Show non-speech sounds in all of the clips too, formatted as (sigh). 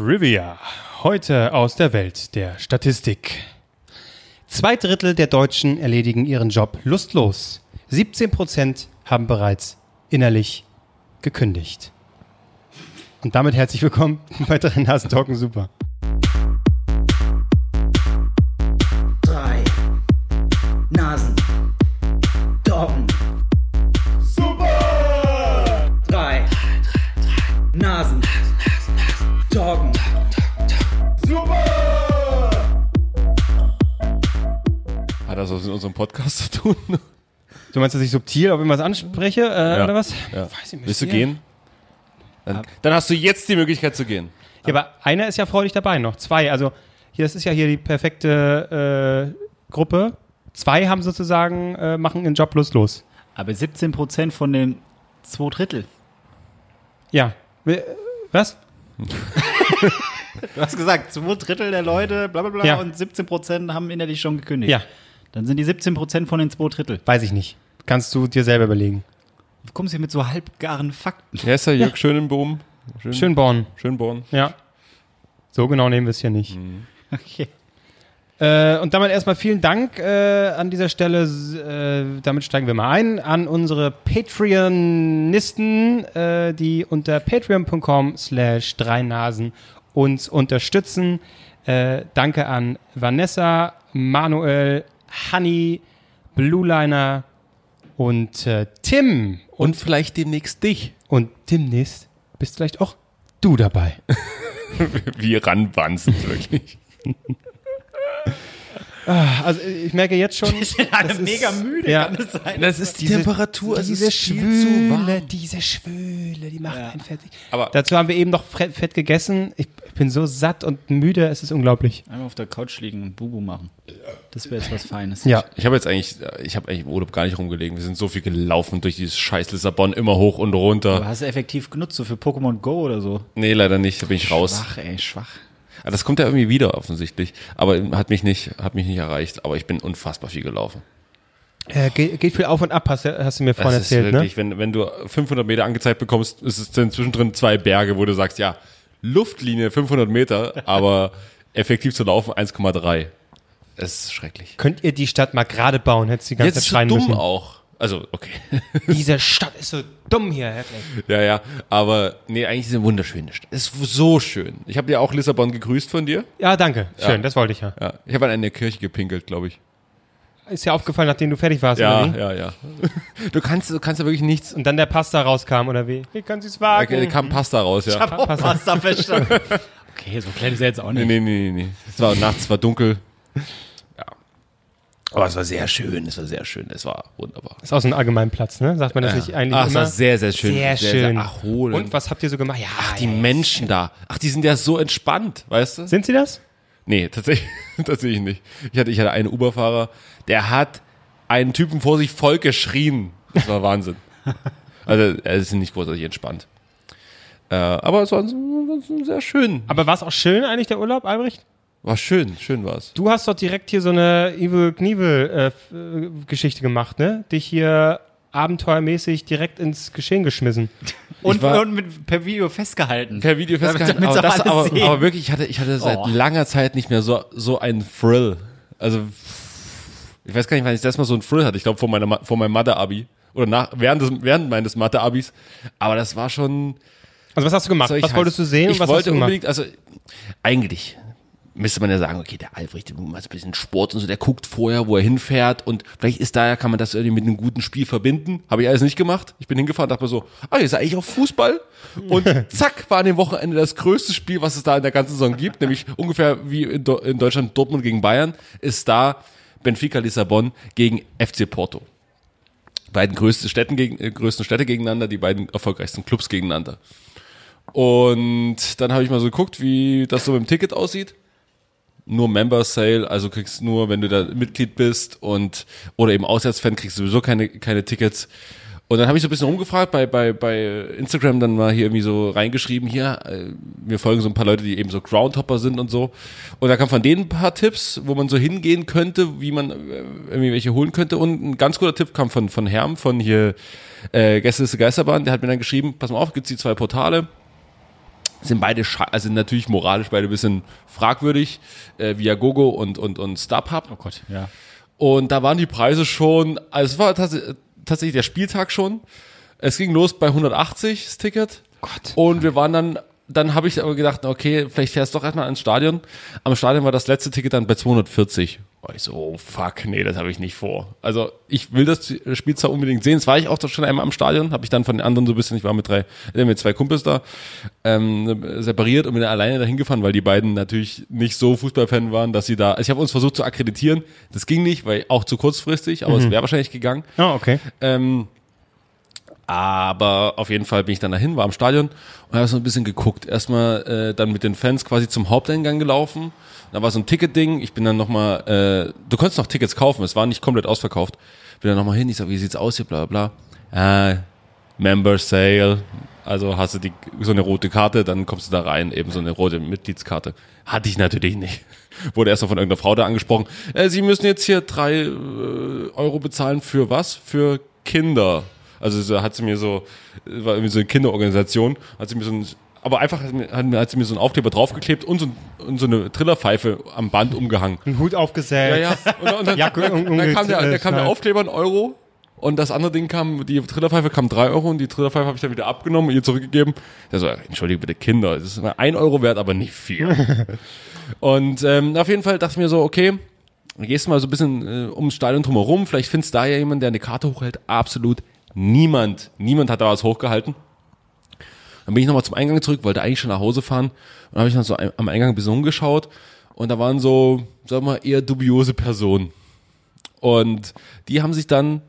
Trivia. Heute aus der Welt der Statistik. Zwei Drittel der Deutschen erledigen ihren Job lustlos. 17 Prozent haben bereits innerlich gekündigt. Und damit herzlich willkommen (laughs) bei Nasen Talken Super. Podcast zu tun? Du meinst, dass ich subtil auf irgendwas anspreche äh, oder was? Ja. Weiß ich nicht. Willst du gehen? Dann, dann hast du jetzt die Möglichkeit zu gehen. Ja, aber einer ist ja freudig dabei noch. Zwei. Also, hier, das ist ja hier die perfekte äh, Gruppe. Zwei haben sozusagen, äh, machen ihren Job lustlos. Aber 17 Prozent von den zwei Drittel. Ja. Was? (laughs) Du hast gesagt, zwei Drittel der Leute, bla bla bla, Ja. und 17 Prozent haben innerlich schon gekündigt. Ja, Dann sind die 17 Prozent von den zwei Drittel. weiß ich nicht. Kannst du dir selber überlegen. Du kommst hier mit so halbgaren Fakten. Wer ist der Jörg Schönenbohm? (laughs) Schön, Schönborn. Schönborn. Ja. So genau nehmen wir es hier nicht. Okay. Äh, und damit erstmal vielen Dank äh, an dieser Stelle. Äh, damit steigen wir mal ein an unsere Patreonisten, äh, die unter patreon.com slash drei Nasen uns unterstützen. Äh, danke an Vanessa, Manuel, Honey, Blueliner und äh, Tim. Und vielleicht demnächst dich. Und demnächst bist vielleicht auch du dabei. (laughs) Wir ranwanzen, wirklich. (laughs) Also ich merke jetzt schon, Wir sind alle das ist- mega müde, ja. kann es sein? Das ist die Diese- Temperatur. Es diese ist viel zu warm. Schwüle, diese Schwüle, die macht Ja. einen fertig. Aber- Dazu haben wir eben noch fett, gegessen. Ich bin so satt und müde, es ist unglaublich. Einmal auf der Couch liegen und Bubu machen. Das wäre jetzt was Feines. Ja, Ich habe jetzt eigentlich, ich habe eigentlich im Urlaub gar nicht rumgelegen. Wir sind so viel gelaufen durch dieses scheiß Lissabon, immer hoch und Aber runter. hast du effektiv genutzt, so für Pokémon Go oder so? Nee, leider nicht, da bin ich raus. Schwach, ey, schwach. Ah, Das kommt ja irgendwie wieder offensichtlich. Aber hat mich nicht, hat mich nicht erreicht. Aber ich bin unfassbar viel gelaufen. äh, geht, geht viel auf und ab, hast, du- hast du mir vorhin Das ist erzählt, ne? wirklich, wenn, wenn du 500 Meter angezeigt bekommst, ist es dann zwischendrin zwei Berge, wo du sagst, ja, Luftlinie 500 Meter, (laughs) aber effektiv zu laufen 1,3. Es ist schrecklich. Könnt ihr die Stadt mal gerade bauen, hättest du die ganze Jetzt Zeit ist schreien so dumm müssen. auch. Also, okay. (laughs) Diese Stadt ist so dumm hier. Herrlich. ja, ja. Aber nee, eigentlich ist es eine wunderschöne Stadt. Es ist so schön. Ich habe ja auch Lissabon gegrüßt von dir. Ja, danke. Schön, Ja. das wollte ich ja. Ja. Ich habe an eine Kirche gepinkelt, glaube ich. Ist ja aufgefallen, nachdem du fertig warst, Ja, oder wie? ja, ja. Du kannst, du kannst ja wirklich nichts. Und dann der Pasta rauskam, oder wie? Wie können Sie es Da wagen? kam Pasta raus, ja. hab auch Pasta verstanden. (laughs) Okay, so klein ist er jetzt auch Nee, nicht. nee, nee, nee. Es war nachts, es war dunkel. Ja. Aber es war sehr schön, es war sehr schön, es war wunderbar. ist aus einem allgemeinen Platz, ne? Sagt man das nicht eigentlich Ach, es immer? war sehr, sehr schön. Sehr schön. erholend. Und was habt ihr so gemacht? Ja, Ach, die ja. Menschen da. Ach, die sind ja so entspannt, weißt du? Sind sie das? Nee, tatsächlich, (laughs) tatsächlich nicht. Ich hatte, ich hatte einen Uber-Fahrer, der hat einen Typen vor sich voll geschrien. Das war Wahnsinn. (laughs) Also, er ist nicht großartig entspannt. Äh, aber es war ansonsten sehr schön. Aber war es auch schön eigentlich, der Urlaub, Albrecht? War schön, schön war es. Du hast doch direkt hier so eine Evil Knievel äh, äh, Geschichte gemacht, ne? Dich hier abenteuermäßig direkt ins Geschehen geschmissen. (laughs) Und, war- und mit, per Video festgehalten. per Video festgehalten. Damit's Aber, das, aber, aber wirklich, ich hatte, ich hatte seit Oh. langer Zeit nicht mehr so, so einen Thrill. Also, ich weiß gar nicht, wann ich das mal so einen Thrill hatte. Ich glaube, vor, meiner vor meinem Mathe-Abi. Oder nach, während, des, während meines Mathe-Abis. Aber das war schon. Also was hast du gemacht? Was wolltest du sehen Ich was hast wollte du gemacht? unbedingt, also, eigentlich müsste man ja sagen, okay, der Albrecht, der macht ein bisschen Sport und so, der guckt vorher, wo er hinfährt und vielleicht ist daher, kann man das irgendwie mit einem guten Spiel verbinden. Habe ich alles nicht gemacht. Ich bin hingefahren, dachte mir so, ah, jetzt ist eigentlich auf Fußball. Und (laughs) zack, war an dem Wochenende das größte Spiel, was es da in der ganzen Saison gibt, nämlich ungefähr wie in, Do in Deutschland Dortmund gegen Bayern, ist da Benfica Lissabon gegen FC Porto. Beiden größten, Städten gegen, äh, größten Städte gegeneinander, die beiden erfolgreichsten Clubs gegeneinander. Und dann habe ich mal so geguckt, wie das so mit dem Ticket aussieht. Nur Member Sale, also kriegst nur, wenn du da Mitglied bist und oder eben Auswärtsfan, kriegst du sowieso keine, keine Tickets. Und dann habe ich so ein bisschen rumgefragt, bei, bei, bei Instagram dann mal hier irgendwie so reingeschrieben, hier, äh, mir folgen so ein paar Leute, die eben so Groundhopper sind und so. Und da kam von denen ein paar Tipps, wo man so hingehen könnte, wie man äh, irgendwie welche holen könnte. Und ein ganz guter Tipp kam von, von Herm, von hier äh, Gästeliste Geisterbahn, der hat mir dann geschrieben, pass mal auf, gibt's die zwei Portale Sind beide, also natürlich moralisch beide ein bisschen fragwürdig, äh, Viagogo und, und, und StubHub. Oh Gott, ja. Und da waren die Preise schon, also es war tats tatsächlich der Spieltag schon. Es ging los bei 180 das Ticket. Gott. Und wir waren dann, dann habe ich aber gedacht, okay, vielleicht fährst du doch erstmal ins Stadion. Am Stadion war das letzte Ticket dann bei 240. War ich so, oh fuck, nee, das habe ich nicht vor. Also ich will das Spiel zwar unbedingt sehen. Das war ich auch schon einmal am Stadion, habe ich dann von den anderen so ein bisschen, ich war mit drei, äh, mit zwei Kumpels da, ähm, separiert und bin dann alleine dahin gefahren, weil die beiden natürlich nicht so Fußballfan waren, dass sie da, also ich habe uns versucht zu akkreditieren. Das ging nicht, weil auch zu kurzfristig, aber es wäre wahrscheinlich gegangen. Oh, okay. Ähm, aber auf jeden Fall bin ich dann dahin, war am Stadion und habe so ein bisschen geguckt. Erstmal äh, dann mit den Fans quasi zum Haupteingang gelaufen. Da war so ein Ticketding. Ich bin dann nochmal, äh, du konntest noch Tickets kaufen, es war nicht komplett ausverkauft. Bin dann nochmal hin, ich sag, wie sieht's aus hier, bla bla. Äh, Member Sale. Also hast du die, so eine rote Karte, dann kommst du da rein, eben so eine rote Mitgliedskarte. Hatte ich natürlich nicht. (laughs) Wurde erst mal von irgendeiner Frau da angesprochen. Äh, Sie müssen jetzt hier drei äh, Euro bezahlen für was? Für Kinder. Also so hat sie mir so, war irgendwie so eine Kinderorganisation, hat sie mir so ein, aber einfach hat, hat, sie mir so einen Aufkleber draufgeklebt und so, und so eine Trillerpfeife am Band umgehangen. Ein Hut aufgesetzt. Ja, ja. Und, und dann, Jacke dann, um- dann kam, der, der kam der Aufkleber ein Euro und das andere Ding kam, die Trillerpfeife kam drei Euro und die Trillerpfeife habe ich dann wieder abgenommen und ihr zurückgegeben. Der so, entschuldige bitte Kinder, das ist ein Euro wert, aber nicht viel. (laughs) und ähm, auf jeden Fall dachte ich mir so, okay, dann gehst du mal so ein bisschen äh, ums Stadion drumherum, vielleicht findest du da ja jemand, der eine Karte hochhält. Absolut niemand, niemand hat da was hochgehalten. Dann bin ich nochmal zum Eingang zurück, wollte eigentlich schon nach Hause fahren. Und habe ich dann so am Eingang ein bisschen umgeschaut und da waren so, sag mal, eher dubiose Personen. Und die haben sich dann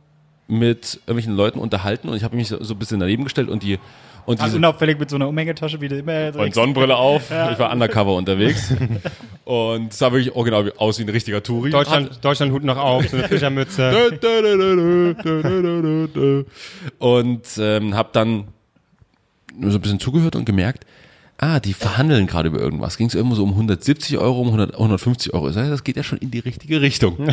mit irgendwelchen Leuten unterhalten und ich habe mich so ein bisschen daneben gestellt und die und Also diese unauffällig mit so einer Umhängetasche, wie du immer und Sonnenbrille auf. Ich war undercover unterwegs (laughs) und es sah wirklich original aus wie ein richtiger Touri. Deutschland, Deutschland Hut noch auf, so eine Fischermütze. (laughs) und ähm, habe dann nur so ein bisschen zugehört und gemerkt, ah, die verhandeln gerade über irgendwas. Ging es irgendwo so um 170 Euro, um 100, 150 Euro. Das heißt, das geht ja schon in die richtige Richtung.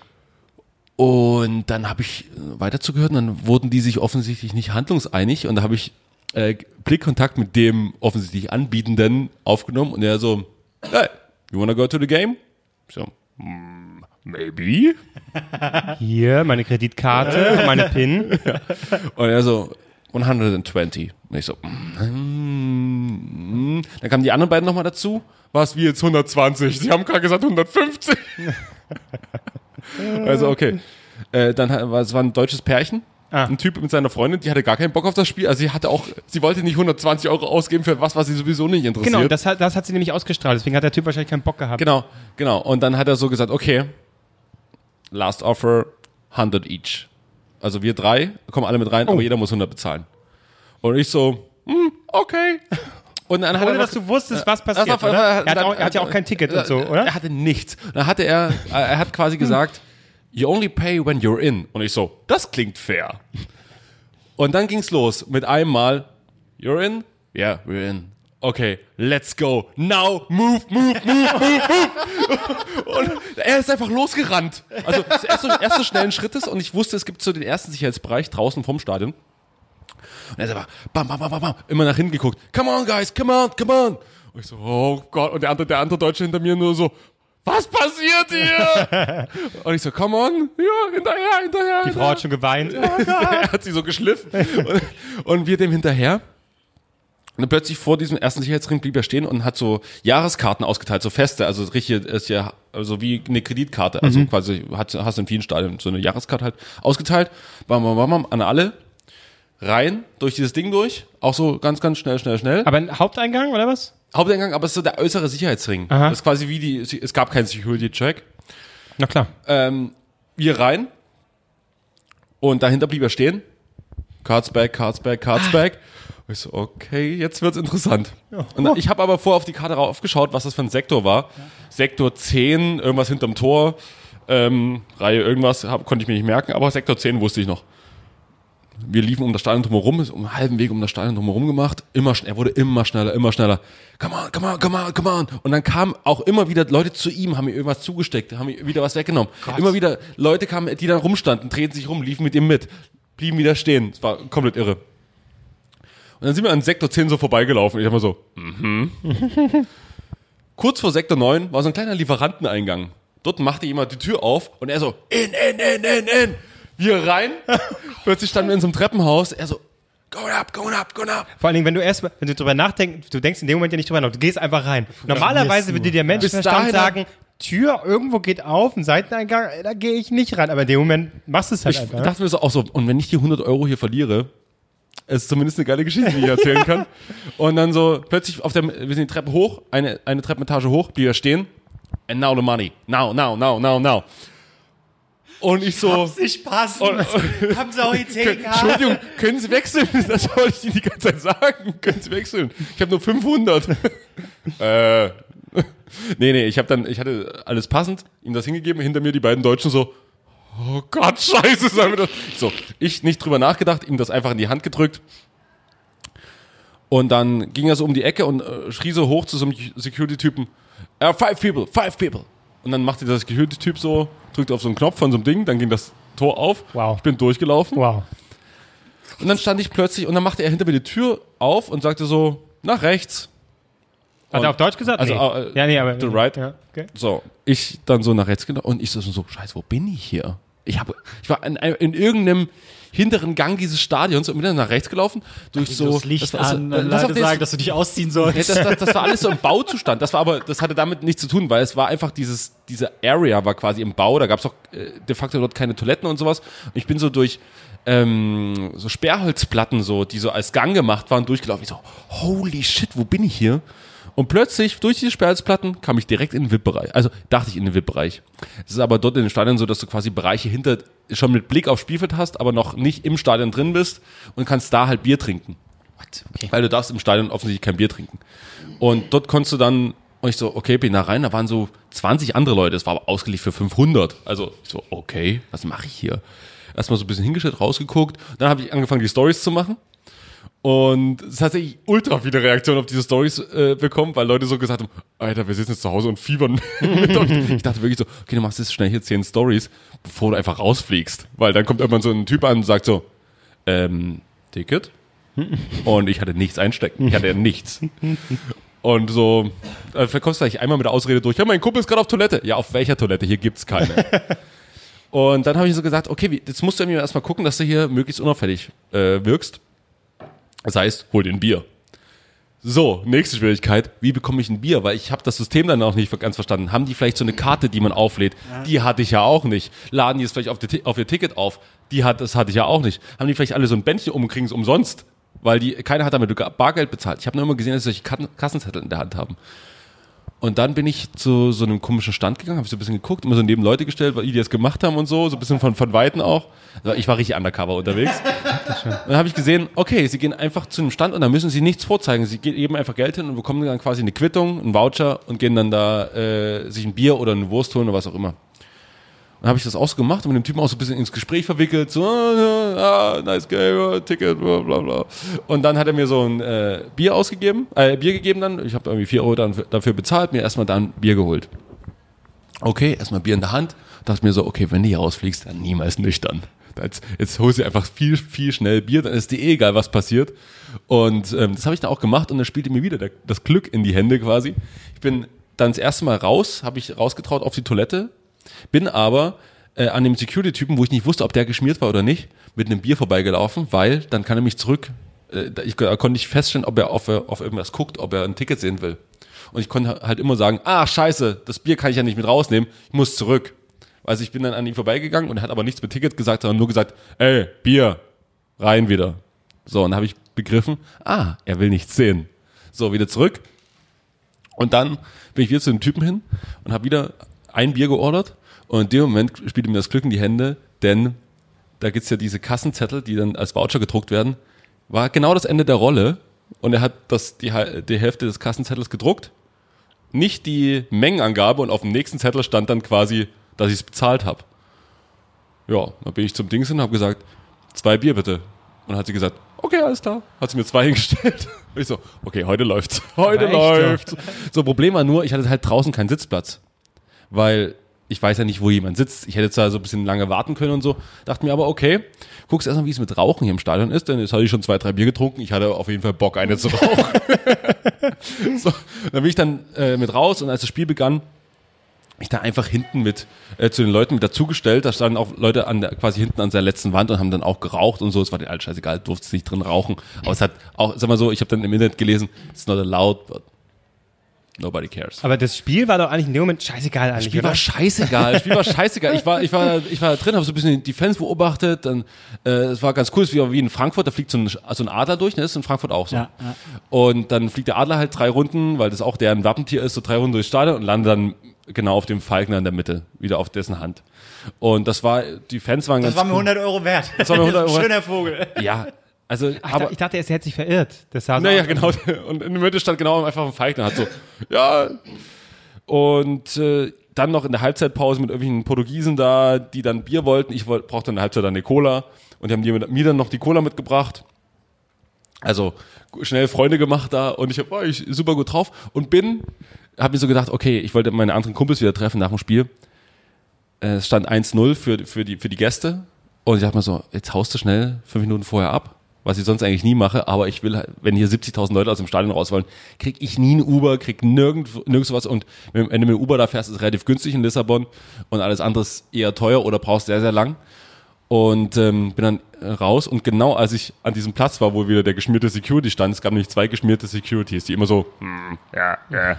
(laughs) und dann habe ich weiter zugehört und dann wurden die sich offensichtlich nicht handlungseinig und da habe ich äh, Blickkontakt mit dem offensichtlich Anbietenden aufgenommen und er so, hey, you wanna go to the game? Ich so, "Mm, maybe. (laughs) Hier, meine Kreditkarte, meine PIN. (laughs) Und er so, 120. Und ich so, mm, mm. dann kamen die anderen beiden nochmal dazu. Was, wie jetzt 120? Sie haben gerade gesagt 150. (laughs) also, okay. Äh, dann war es war ein deutsches Pärchen. Ah. Ein Typ mit seiner Freundin, die hatte gar keinen Bock auf das Spiel. Also sie hatte auch, sie wollte nicht 120 Euro ausgeben für was, was sie sowieso nicht interessiert. Genau, das hat, das hat sie nämlich ausgestrahlt. Deswegen hat der Typ wahrscheinlich keinen Bock gehabt. Genau, genau. Und dann hat er so gesagt, okay, last offer, 100 each. Also wir drei kommen alle mit rein, aber jeder muss 100 bezahlen. Und ich so, hm, okay. Und dann hat Ohne er dass du wusstest, was passiert, war- Er hat, auch, er hat ja auch kein Ticket und so, oder? Er hatte nichts. Dann hatte er, äh, er hat quasi (laughs) gesagt, you only pay when you're in. Und ich so, das klingt fair. Und dann ging's los mit einem Mal, you're in? Yeah, we're in. Okay, let's go. Now, move, move, move, move, move. Und er ist einfach losgerannt. Also, das erste, erste schnellen Schrittes und ich wusste, es gibt so den ersten Sicherheitsbereich draußen vom Stadion. Und er ist aber bam, bam, bam, bam, bam, immer nach hinten geguckt. Come on, guys, come on, come on. Und ich so, oh Gott. Und der andere, der andere Deutsche hinter mir nur so, was passiert hier? (laughs) und ich so, come on, ja, hinterher, hinterher. Die Frau hat schon geweint. er (laughs) hat sie so geschliffen. Und, und wir dem hinterher. Und dann plötzlich vor diesem ersten Sicherheitsring blieb er stehen und hat so Jahreskarten ausgeteilt, so feste, also richtig, ist ja, also wie eine Kreditkarte, also quasi, hat, hast du in vielen Stadien so eine Jahreskarte halt ausgeteilt, bam, bam, bam, bam, an alle, rein, durch dieses Ding durch, auch so ganz, ganz schnell, schnell, schnell. Aber ein Haupteingang, oder was? Haupteingang, aber es ist so der äußere Sicherheitsring. Aha. Das ist quasi wie die, es gab keinen Security-Check. Na klar. Ähm, wir rein und dahinter blieb er stehen. Cards back, Cards back, Cards back. Und ich so, okay, jetzt wird's interessant. Und dann- ich habe aber vorher auf die Karte raufgeschaut, was das für ein Sektor war. Sektor 10, irgendwas hinterm Tor, ähm, Reihe irgendwas, hab, konnte ich mir nicht merken, aber Sektor 10 wusste ich noch. Wir liefen um das Stadion drumherum, ist um einen halben Weg um das Stadion drumherum gemacht. Immer, er wurde immer schneller, immer schneller. Come on, come on, come on, come on. Und dann kamen auch immer wieder Leute zu ihm, haben ihm irgendwas zugesteckt, haben ihm wieder was weggenommen. Immer wieder Leute kamen, die dann rumstanden, drehten sich rum, liefen mit ihm mit, blieben wieder stehen. Es war komplett irre. Und dann sind wir an Sektor 10 so vorbeigelaufen. Ich hab mal so, mhm. (laughs) Kurz vor Sektor 9 war so ein kleiner Lieferanteneingang. Dort machte jemand die Tür auf und er so, in, in, in, in, in. Wir rein. (laughs) Plötzlich standen wir in so einem Treppenhaus. Er so, going up, going up, going up. Vor allen Dingen, wenn du erst, mal- wenn du drüber nachdenkst, du denkst in dem Moment ja nicht drüber nach, du gehst einfach rein. Normalerweise würde dir der Bis Menschenverstand sagen, Tür irgendwo geht auf, ein Seiteneingang, da gehe ich nicht rein. Aber in dem Moment machst du es halt Ich einfach. dachte mir so auch so, und wenn ich die 100 Euro hier verliere, es ist zumindest eine geile Geschichte, die ich erzählen kann. (laughs) Und dann so plötzlich auf der, wir sind die Treppe hoch, eine, eine Treppenetage hoch, die wir stehen. And now the money. Now, now, now, now, now. Und ich so, nicht passen. und, (laughs) Haben sie auch (laughs) ETK? Entschuldigung, können Sie wechseln? (laughs) Das wollte ich Ihnen die ganze Zeit sagen. Können Sie wechseln? Ich habe nur 500. äh. Nee, nee, ich habe dann, ich hatte alles passend, ihm das hingegeben, hinter mir die beiden Deutschen so, oh Gott, scheiße, sagen wir das. So, ich nicht drüber nachgedacht, ihm das einfach in die Hand gedrückt. Und dann ging er so um die Ecke und äh, schrie so hoch zu so einem Security-Typen, uh, five people, five people. Und dann machte der Security-Typ so, drückte auf so einen Knopf von so einem Ding, dann ging das Tor auf. Wow. Ich bin durchgelaufen. Wow. Und dann stand ich plötzlich und dann machte er hinter mir die Tür auf und sagte so, nach rechts. Hat er auf Deutsch gesagt? Also, nee. äh, ja, nee, aber. to right. Ja, okay. So, ich dann so nach rechts genau und ich so, so scheiße, wo bin ich hier? Ich habe, ich war in, in irgendeinem hinteren Gang dieses Stadions und bin dann nach rechts gelaufen durch so das Licht das war so- an, das war Leute sagen, dass du dich ausziehen sollst. das, das, das war alles so im (laughs) Bauzustand. Das war aber, das hatte damit nichts zu tun, weil es war einfach dieses, diese Area war quasi im Bau. Da gab es auch äh, de facto dort keine Toiletten und sowas. Und ich bin so durch ähm, so Sperrholzplatten, so, die so als Gang gemacht waren, durchgelaufen. Ich so, holy shit, wo bin ich hier? Und plötzlich, durch diese Sperrholzplatten, kam ich direkt in den VIP-Bereich. Also dachte ich in den VIP-Bereich. Es ist aber dort in den Stadien so, dass du quasi Bereiche hinter schon mit Blick aufs Spielfeld hast, aber noch nicht im Stadion drin bist und kannst da halt Bier trinken. Okay. Weil du darfst im Stadion offensichtlich kein Bier trinken. Und dort konntest du dann, und ich so, okay, bin da rein, da waren so 20 andere Leute, es war aber ausgelegt für 500. Also ich so, okay, was mache ich hier? Erstmal so ein bisschen hingestellt, rausgeguckt, dann habe ich angefangen, die Stories zu machen. Und es hat tatsächlich ultra viele Reaktionen auf diese Stories äh, bekommen, weil Leute so gesagt haben, Alter, wir sitzen jetzt zu Hause und fiebern mit (laughs) euch. Ich dachte wirklich so, okay, du machst jetzt schnell hier 10 Stories, bevor du einfach rausfliegst. Weil dann kommt irgendwann so ein Typ an und sagt so, ähm, Ticket? Und ich hatte nichts einstecken. Ich hatte nichts. Und so, äh, vielleicht kommst du gleich einmal mit der Ausrede durch. Ja, mein Kumpel ist gerade auf Toilette. Ja, auf welcher Toilette? Hier gibt's keine. (laughs) Und dann habe ich so gesagt, okay, jetzt musst du mir erstmal gucken, dass du hier möglichst unauffällig äh, wirkst. Das heißt, hol dir ein Bier. So, nächste Schwierigkeit. Wie bekomme ich ein Bier? Weil ich habe das System dann auch nicht ganz verstanden. Haben die vielleicht so eine Karte, die man auflädt? Die hatte ich ja auch nicht. Laden die es vielleicht auf, die, auf ihr Ticket auf? Die hat, das hatte ich ja auch nicht. Haben die vielleicht alle so ein Bändchen um und kriegen es umsonst? Weil die, keiner hat damit Bargeld bezahlt. Ich habe nur immer gesehen, dass sie solche Kassenzettel in der Hand haben. Und dann bin ich zu so einem komischen Stand gegangen, habe so ein bisschen geguckt, immer so neben Leute gestellt, weil die das gemacht haben und so, so ein bisschen von, von Weitem auch. Also ich war richtig undercover unterwegs. (laughs) Und dann habe ich gesehen, okay, sie gehen einfach zu einem Stand und da müssen sie nichts vorzeigen. Sie ge- geben einfach Geld hin und bekommen dann quasi eine Quittung, einen Voucher und gehen dann da äh, sich ein Bier oder eine Wurst holen oder was auch immer. Dann habe ich das auch so gemacht und mit dem Typen auch so ein bisschen ins Gespräch verwickelt. So, ah, nice game, Ticket, bla bla bla. Und dann hat er mir so ein äh, Bier ausgegeben, äh, Bier gegeben dann. Ich habe irgendwie 4 Euro dann für- dafür bezahlt, mir erstmal dann Bier geholt. Okay, erstmal Bier in der Hand. Dachte mir so, okay, wenn du hier rausfliegst, dann niemals nüchtern. Jetzt, jetzt holst du einfach viel, viel schnell Bier, dann ist dir eh egal, was passiert. Und ähm, das habe ich dann auch gemacht und dann spielte mir wieder der, das Glück in die Hände quasi. Ich bin dann das erste Mal raus, habe ich rausgetraut auf die Toilette, bin aber äh, an dem Security-Typen, wo ich nicht wusste, ob der geschmiert war oder nicht, mit einem Bier vorbeigelaufen, weil dann kann er mich zurück, äh, ich da konnte nicht feststellen, ob er auf, äh, auf irgendwas guckt, ob er ein Ticket sehen will. Und ich konnte halt immer sagen, ah, scheiße, das Bier kann ich ja nicht mit rausnehmen, ich muss zurück. Also ich bin dann an ihm vorbeigegangen und er hat aber nichts mit Ticket gesagt, sondern nur gesagt, ey, Bier, rein wieder. So, und dann habe ich begriffen, ah, er will nichts sehen. So, wieder zurück. Und dann bin ich wieder zu dem Typen hin und habe wieder ein Bier geordert. Und in dem Moment spielte mir das Glück in die Hände, denn da gibt's ja diese Kassenzettel, die dann als Voucher gedruckt werden. War genau das Ende der Rolle. Und er hat das, die, die Hälfte des Kassenzettels gedruckt. Nicht die Mengenangabe und auf dem nächsten Zettel stand dann quasi, dass ich es bezahlt habe. Ja, dann bin ich zum Dings hin und habe gesagt, zwei Bier bitte. Und dann hat sie gesagt, okay, alles klar. Hat sie mir zwei (laughs) hingestellt. Und ich so, okay, heute läuft's. Heute läuft's. So, Problem war nur, ich hatte halt draußen keinen Sitzplatz. Weil ich weiß ja nicht, wo jemand sitzt. Ich hätte zwar so ein bisschen lange warten können und so. Dachte mir aber, okay, guckst erstmal, wie es mit Rauchen hier im Stadion ist, denn jetzt hatte ich schon zwei, drei Bier getrunken. Ich hatte auf jeden Fall Bock, eine zu rauchen. (laughs) so, dann bin ich dann äh, mit raus und als das Spiel begann, ich da einfach hinten mit äh, zu den Leuten mit dazugestellt. Da standen auch Leute an der, quasi hinten an seiner letzten Wand und haben dann auch geraucht und so. Es war den allen scheißegal, durfte nicht drin rauchen. Aber es hat auch, sag mal so, ich habe dann im Internet gelesen, it's not allowed, but nobody cares. Aber das Spiel war doch eigentlich in dem Moment scheißegal eigentlich, Spiel oder? war scheißegal. Das Spiel war (laughs) scheißegal. Ich war, ich war, ich war da drin, habe so ein bisschen die Fans beobachtet. Dann, äh, es war ganz cool, es ist wie, in Frankfurt. Da fliegt so ein, so ein Adler durch. Ne, das ist in Frankfurt auch so. Ja, ja. Und dann fliegt der Adler halt drei Runden, weil das auch deren Wappentier ist, so drei Runden durchs Stadion und landet dann genau auf dem Falkner in der Mitte, wieder auf dessen Hand. Und das war, die Fans waren Das ganz war mir cool. 100 Euro wert. Das war mir 100 (laughs) Euro wert. Schöner Vogel. Ja, also, Ach, ich aber, dachte- ich dachte, er hätte sich verirrt. Das sah so naja, genau. Und in der Mitte stand genau einfach ein Falkner, hat so, ja. Und äh, dann noch in der Halbzeitpause mit irgendwelchen Portugiesen da, die dann Bier wollten. Ich wollt, brauchte in der Halbzeit dann eine Cola. Und die haben die mit, mir dann noch die Cola mitgebracht. Also schnell Freunde gemacht da und ich war ich super gut drauf und bin, habe mir so gedacht, okay, ich wollte meine anderen Kumpels wieder treffen nach dem Spiel. Es stand 1-0 für, für, die, für die Gäste und ich dachte mir so, jetzt haust du schnell fünf Minuten vorher ab, was ich sonst eigentlich nie mache, aber ich will, wenn hier 70.000 Leute aus dem Stadion raus wollen, krieg ich nie ein Uber, krieg nirgend, nirgends was und wenn du mit dem Uber da fährst, ist es relativ günstig in Lissabon und alles andere ist eher teuer oder brauchst sehr, sehr lang. Und ähm, bin dann äh, raus. Und genau als ich an diesem Platz war, wo wieder der geschmierte Security stand, es gab nämlich zwei geschmierte Securities, die immer so, hm, ja, ja,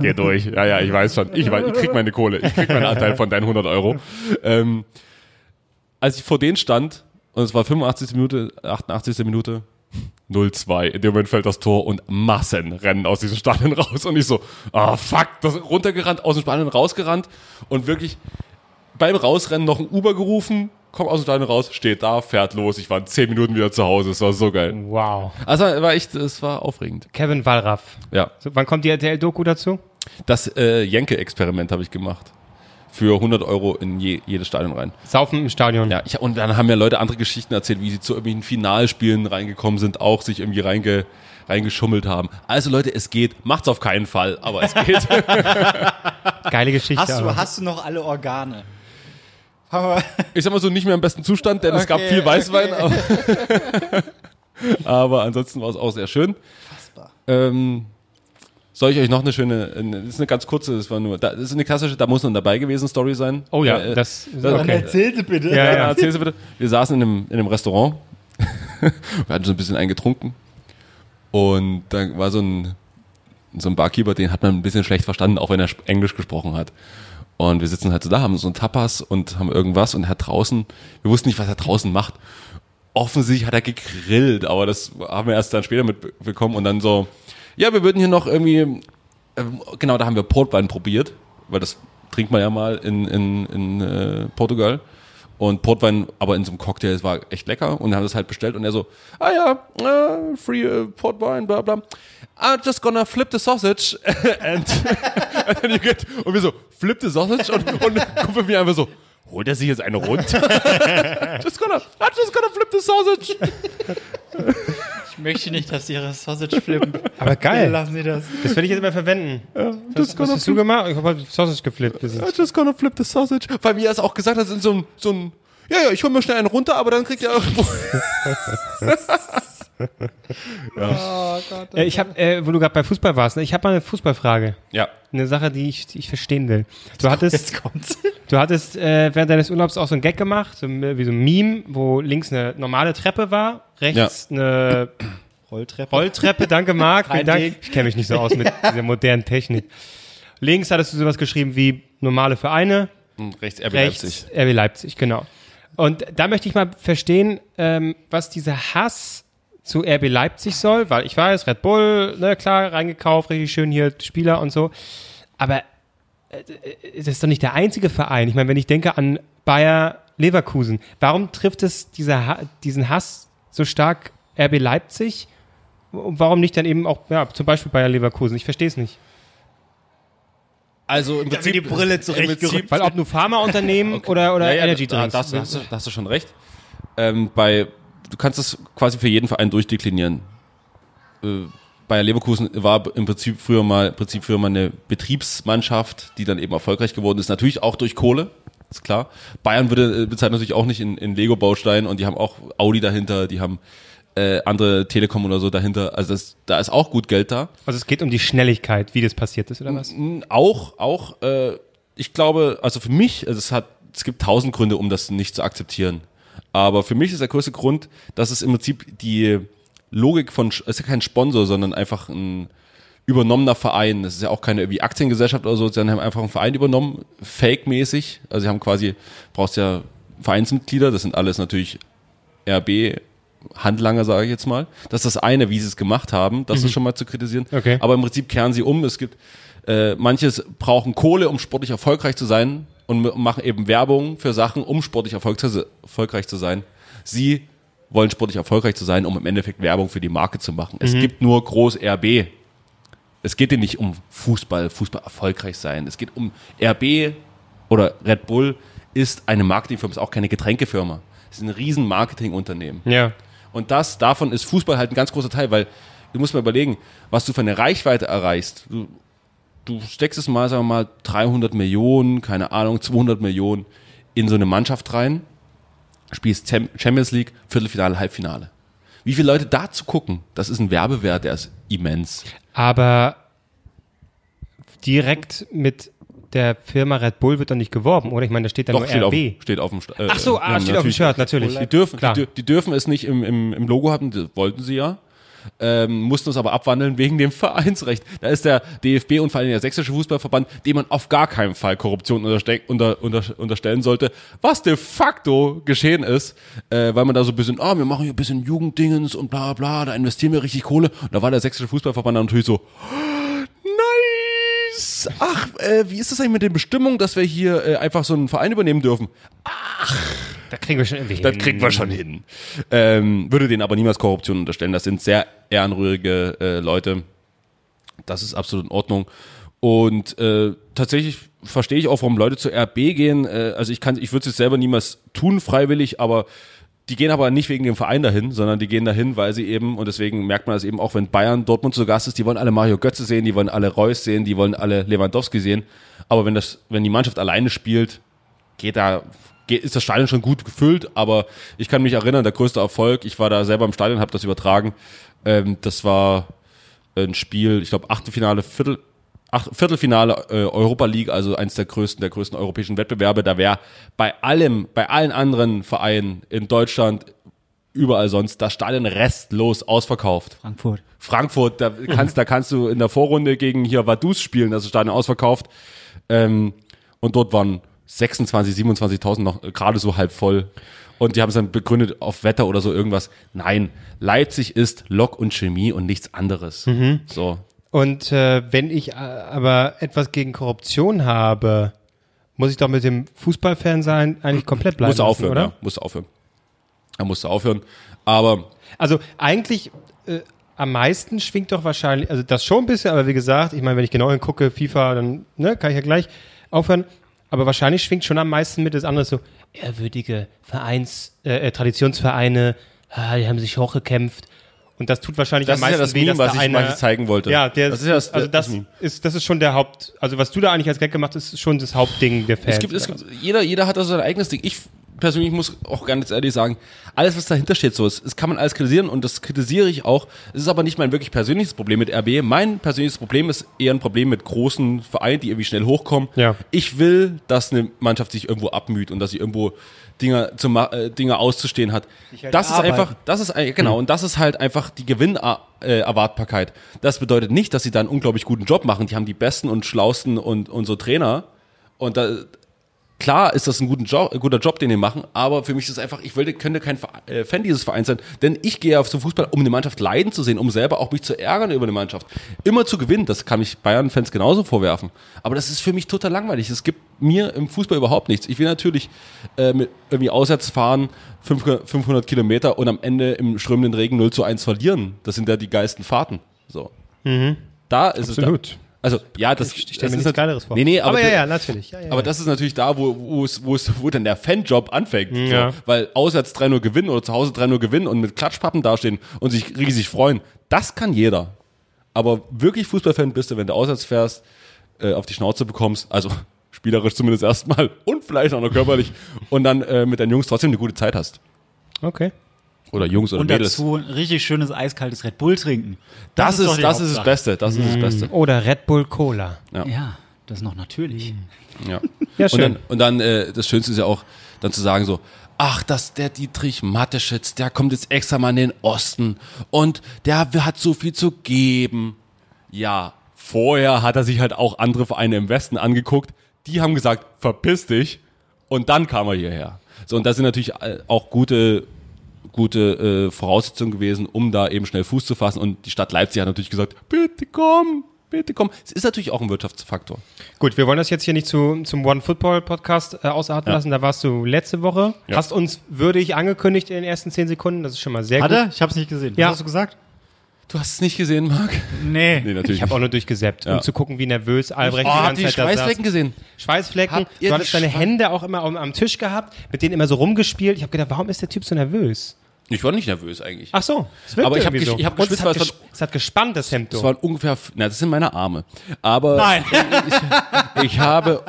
geh durch, ja, ja, ich weiß schon, ich, weiß, ich krieg meine Kohle, ich krieg meinen Anteil von deinen 100 Euro. Ähm, als ich vor denen stand, und es war 85. Minute, 88. Minute, 0-2. In dem Moment fällt das Tor und Massen rennen aus diesem Stadion raus. Und ich so, ah fuck, das runtergerannt, aus dem Stadion rausgerannt und wirklich beim Rausrennen noch ein Uber gerufen, komm aus dem Stadion raus, steht da, fährt los. Ich war in 10 Minuten wieder zu Hause. Es war so geil. Wow. Also war echt, es war aufregend. Kevin Wallraff. Ja. So, wann kommt die RTL-Doku dazu? Das äh, Jenke-Experiment habe ich gemacht. Für 100 Euro in je, jedes Stadion rein. Saufen im Stadion. Ja, ich, und dann haben ja Leute andere Geschichten erzählt, wie sie zu irgendwelchen Finalspielen reingekommen sind, auch sich irgendwie reinge, reingeschummelt haben. Also Leute, es geht. Macht's auf keinen Fall, aber es geht. (laughs) Geile Geschichte. Hast du, hast du noch alle Organe? Ich sag mal so, nicht mehr im besten Zustand, denn es gab Okay, viel Weißwein. okay. Aber, (laughs) aber ansonsten war es auch sehr schön. Fassbar. Ähm, soll ich euch noch eine schöne, eine- das ist eine ganz kurze, das war nur, da- das ist eine klassische, da muss man dabei gewesen Story sein. oh ja, Äh, das, dann okay. Erzähl sie bitte. Ja, Ja, ja. erzähl sie bitte. Wir saßen in einem, in einem Restaurant. (laughs) Wir hatten so ein bisschen eingetrunken. Und da war so ein, so ein Barkeeper, den hat man ein bisschen schlecht verstanden, auch wenn er Englisch gesprochen hat. Und wir sitzen halt so da, haben so ein Tapas und haben irgendwas und er hat draußen, wir wussten nicht, was er draußen macht. Offensichtlich hat er gegrillt, aber das haben wir erst dann später mitbekommen und dann so, ja, wir würden hier noch irgendwie, ähm, genau, da haben wir Portwein probiert, weil das trinkt man ja mal in, in, in äh, Portugal. Und Portwein, aber in so einem Cocktail, es war echt lecker. Und haben das halt bestellt und er so, ah ja, äh, free äh, Portwein, bla bla. I'm just gonna flip the sausage (laughs) and, (laughs) and then you get, und wir so, flip the sausage und, und gucken wir einfach so, holt er sich jetzt eine runter? (laughs) just gonna, I'm just gonna flip the sausage. Ich möchte nicht, dass sie ihre Sausage flippen. Aber geil. Lassen sie das. Das werde ich jetzt immer verwenden. just Was, was gonna hast du gemacht? Ich habe halt Sausage geflippt. I'm just gonna flip the sausage. Weil mir das auch gesagt hat, in so ein, so ein, ja, ja, ich hol mir schnell einen runter, aber dann kriegt (laughs) (laughs) er irgendwo. Äh, ich habe, äh, wo du gerade bei Fußball warst, ne? ich habe mal eine Fußballfrage. Ja. Eine Sache, die ich, die ich verstehen will. Du hattest, Jetzt kommt's. du hattest äh, während deines Urlaubs auch so ein Gag gemacht, so, wie so ein Meme, wo links eine normale Treppe war, rechts eine Rolltreppe. Rolltreppe. Danke, Marc. Vielen Dank. Ich kenne mich nicht so aus mit dieser modernen Technik. Links hattest du sowas geschrieben wie normale Vereine, Rechts RB rechts Leipzig. RB Leipzig, genau. Und da möchte ich mal verstehen, ähm, was dieser Hass zu RB Leipzig soll, weil ich weiß, Red Bull, ne, klar, reingekauft, richtig schön hier Spieler und so. Aber äh, das ist doch nicht der einzige Verein. Ich meine, wenn ich denke an Bayer Leverkusen, warum trifft es dieser, diesen Hass so stark RB Leipzig? Und warum nicht dann eben auch, ja, zum Beispiel Bayer Leverkusen? Ich verstehe es nicht. Also im mir Prinzip die Brille zurechtgerückt. (laughs) Weil ob nur Pharmaunternehmen (laughs) oder, oder Ja, ja, Energy da, Drinks. da, hast du, da, hast du, da hast du schon recht. Ähm, bei, du kannst es quasi für jeden Verein durchdeklinieren. Äh, Bayer Leverkusen war im Prinzip früher mal, im Prinzip früher mal eine Betriebsmannschaft, die dann eben erfolgreich geworden ist. Natürlich auch durch Kohle, ist klar. Bayern würde äh, bezahlt natürlich auch nicht in, in Lego-Bausteinen und die haben auch Audi dahinter, die haben äh, andere Telekom oder so dahinter. Also das, da ist auch gut Geld da. Also es geht um die Schnelligkeit, wie das passiert ist, oder was? Auch, auch, äh, ich glaube, also für mich, also es hat, es gibt tausend Gründe, um das nicht zu akzeptieren. Aber für mich ist der größte Grund, dass es im Prinzip die Logik von, es ist ja kein Sponsor, sondern einfach ein übernommener Verein. Das ist ja auch keine irgendwie Aktiengesellschaft oder so, sondern haben einfach einen Verein übernommen, fake-mäßig. Also sie haben quasi, brauchst ja Vereinsmitglieder, das sind alles natürlich RB, Handlanger, sage ich jetzt mal. Das ist das eine, wie sie es gemacht haben, das ist schon mal zu kritisieren. Okay. Aber im Prinzip kehren sie um. Es gibt, äh, manches brauchen Kohle, um sportlich erfolgreich zu sein und machen eben Werbung für Sachen, um sportlich erfolgreich zu sein. Sie wollen sportlich erfolgreich zu sein, um im Endeffekt Werbung für die Marke zu machen. Es gibt nur Groß RB. Es geht dir nicht um Fußball, Fußball erfolgreich sein. Es geht um RB oder Red Bull ist eine Marketingfirma, ist auch keine Getränkefirma. Es ist ein riesen Marketingunternehmen. Ja. Und das, davon ist Fußball halt ein ganz großer Teil, weil du musst mal überlegen, was du für eine Reichweite erreichst. Du, du steckst es mal, sagen wir mal, 300 Millionen, keine Ahnung, 200 Millionen in so eine Mannschaft rein, spielst Cham- Champions League, Viertelfinale, Halbfinale. Wie viele Leute dazu gucken, das ist ein Werbewert, der ist immens. Aber direkt mit der Firma Red Bull wird doch nicht geworben, oder? Ich meine, da steht da Doch, nur steht auf, RB. steht auf dem äh, Ach so, ah, ja, steht auf dem Shirt, natürlich. Die dürfen, die, die dürfen es nicht im, im, im Logo haben, das wollten sie ja. Ähm, mussten es aber abwandeln wegen dem (laughs) Vereinsrecht. Da ist der DFB und vor allem der Sächsische Fußballverband, dem man auf gar keinen Fall Korruption unterste unter, unter, unterstellen sollte, was de facto geschehen ist, äh, weil man da so ein bisschen, ah, wir machen hier ein bisschen Jugenddingens und bla bla, da investieren wir richtig Kohle. Und da war der Sächsische Fußballverband dann natürlich so! Ach, äh, wie ist das eigentlich mit den Bestimmungen, dass wir hier äh, einfach so einen Verein übernehmen dürfen? Da kriegen wir schon irgendwie Das hin. kriegen wir schon hin. Ähm, würde denen aber niemals Korruption unterstellen. Das sind sehr ehrenrührige äh, Leute. Das ist absolut in Ordnung. Und äh, tatsächlich verstehe ich auch, warum Leute zur RB gehen. Äh, also ich kann, ich würde es jetzt selber niemals tun, freiwillig, aber die gehen aber nicht wegen dem Verein dahin, sondern die gehen dahin, weil sie eben, und deswegen merkt man das eben auch, wenn Bayern Dortmund zu Gast ist, die wollen alle Mario Götze sehen, die wollen alle Reus sehen, die wollen alle Lewandowski sehen. Aber wenn das, wenn die Mannschaft alleine spielt, geht da, geht, ist das Stadion schon gut gefüllt, aber ich kann mich erinnern, der größte Erfolg, ich war da selber im Stadion, habe das übertragen, ähm, das war ein Spiel, ich glaube Achtelfinale, Viertel, Ach, Viertelfinale äh, Europa League, also eins der größten, der größten europäischen Wettbewerbe, da wäre bei allem, bei allen anderen Vereinen in Deutschland, überall sonst, das Stadion restlos ausverkauft. Frankfurt. Frankfurt, da kannst, da kannst du in der Vorrunde gegen hier Vaduz spielen, das ist Stadion ausverkauft. Ähm, und dort waren 26, 27.000 noch gerade so halb voll. Und die haben es dann begründet auf Wetter oder so irgendwas. Nein, Leipzig ist Lok und Chemie und nichts anderes. So. Und äh, wenn ich äh, aber etwas gegen Korruption habe, muss ich doch mit dem Fußballfan sein eigentlich komplett bleiben lassen, aufhören, oder? ja. Musst du aufhören. Er musste aufhören. Aber Also eigentlich äh, am meisten schwingt doch wahrscheinlich, also das schon ein bisschen, aber wie gesagt, ich meine, wenn ich genau hingucke, FIFA, dann ne, kann ich ja gleich aufhören. Aber wahrscheinlich schwingt schon am meisten mit das andere so ehrwürdige Vereins, äh, äh, Traditionsvereine, ah, die haben sich hochgekämpft. Und das tut wahrscheinlich das am ist ja meisten das weh, Meme, was da ich, ich zeigen wollte. Ja, der das ist ja das, also das, Meme. ist das ist schon der Haupt, also was du da eigentlich als Gag gemacht hast, ist schon das Hauptding der Fans. Es gibt, es gibt, jeder, jeder hat da sein eigenes Ding. Ich persönlich muss auch ganz ehrlich sagen, alles, was dahinter steht, so ist, das kann man alles kritisieren und das kritisiere ich auch. Es ist aber nicht mein wirklich persönliches Problem mit RB. Mein persönliches Problem ist eher ein Problem mit großen Vereinen, die irgendwie schnell hochkommen. Ja. Ich will, dass eine Mannschaft sich irgendwo abmüht und dass sie irgendwo Dinge, zu, ma- äh, Dinge auszustehen hat. halt das ist arbeiten. einfach, das ist ein- genau, und das ist halt einfach die Gewinnerwartbarkeit. Das bedeutet nicht, dass sie da einen unglaublich guten Job machen. Die haben die besten und schlausten und, und so Trainer. Und da, klar ist das ein guter Job, ein guter Job, den die machen, aber für mich ist es einfach, ich wollte, könnte kein äh, Fan dieses Vereins sein, denn ich gehe auf zum Fußball, um eine Mannschaft leiden zu sehen, um selber auch mich zu ärgern über eine Mannschaft. Immer zu gewinnen, das kann ich Bayern-Fans genauso vorwerfen. Aber das ist für mich total langweilig. Es gibt mir im Fußball überhaupt nichts. Ich will natürlich äh, mit irgendwie auswärts fahren, 500 500 Kilometer und am Ende im strömenden Regen 0 zu 1 verlieren. Das sind ja die geilsten Fahrten. So. Da ist es. Absolut. Also, ja, das, Ich stelle das mir ist nichts nat- Geileres vor. Nee, nee, aber, aber ja, ja, natürlich. Ja, ja, aber das ist natürlich da, wo, wo, es, wo, es, wo dann der Fanjob anfängt. Ja. So. Weil auswärts 3-0 gewinnen oder zu Hause 3-0 gewinnen und mit Klatschpappen dastehen und sich riesig freuen, das kann jeder. aber wirklich Fußballfan bist du, wenn du auswärts fährst, äh, auf die Schnauze bekommst, also (laughs) spielerisch zumindest erstmal und vielleicht auch noch körperlich und dann äh, mit deinen Jungs trotzdem eine gute Zeit hast. Okay. Oder Jungs oder Und Mädels. dazu ein richtig schönes eiskaltes Red Bull trinken. das doch ist, das ist das. Beste, das ist das Beste. Oder Red Bull Cola. Ja, das ist noch natürlich. Ja. Ja, Und schön. dann, und dann äh, das Schönste ist ja auch, dann zu sagen so, ach, das, der Dietrich Mateschitz, der kommt jetzt extra mal in den Osten und der hat so viel zu geben. Ja, vorher hat er sich halt auch andere Vereine im Westen angeguckt, die haben gesagt, verpiss dich und dann kam er hierher. So, und das sind natürlich äh, auch gute gute äh, Voraussetzungen gewesen, um da eben schnell Fuß zu fassen. Und die Stadt Leipzig hat natürlich gesagt, bitte komm, bitte komm. Es ist natürlich auch ein Wirtschaftsfaktor. Gut, wir wollen das jetzt hier nicht zu, zum One Football Podcast äh, ausarten Ja. lassen. Da warst du letzte Woche. Ja. Hast uns würdig angekündigt in den ersten zehn Sekunden. Das ist schon mal sehr Hat gut. er? Ich hab's nicht gesehen. Ja. Was hast du gesagt? Du hast es nicht gesehen, Marc? Nee. Nee, natürlich Ich habe auch nur durchgesäppt, Ja. um zu gucken, wie nervös Albrecht Oh, die ganze Zeit da saß. Schweißflecken gesehen? Schweißflecken. Du hattest deine Schweiß- Hände auch immer am, am Tisch gehabt, mit denen immer so rumgespielt. Ich habe gedacht, warum ist der Typ so nervös? Ich war nicht nervös eigentlich. Ach so, es Aber ich hab irgendwie gesch- so. ich hab Und geschwitzt, es hat, ges es hat gespannt, das Hemd. Es waren ungefähr, na, das sind meine Arme. Aber Nein. (laughs) ich, ich habe,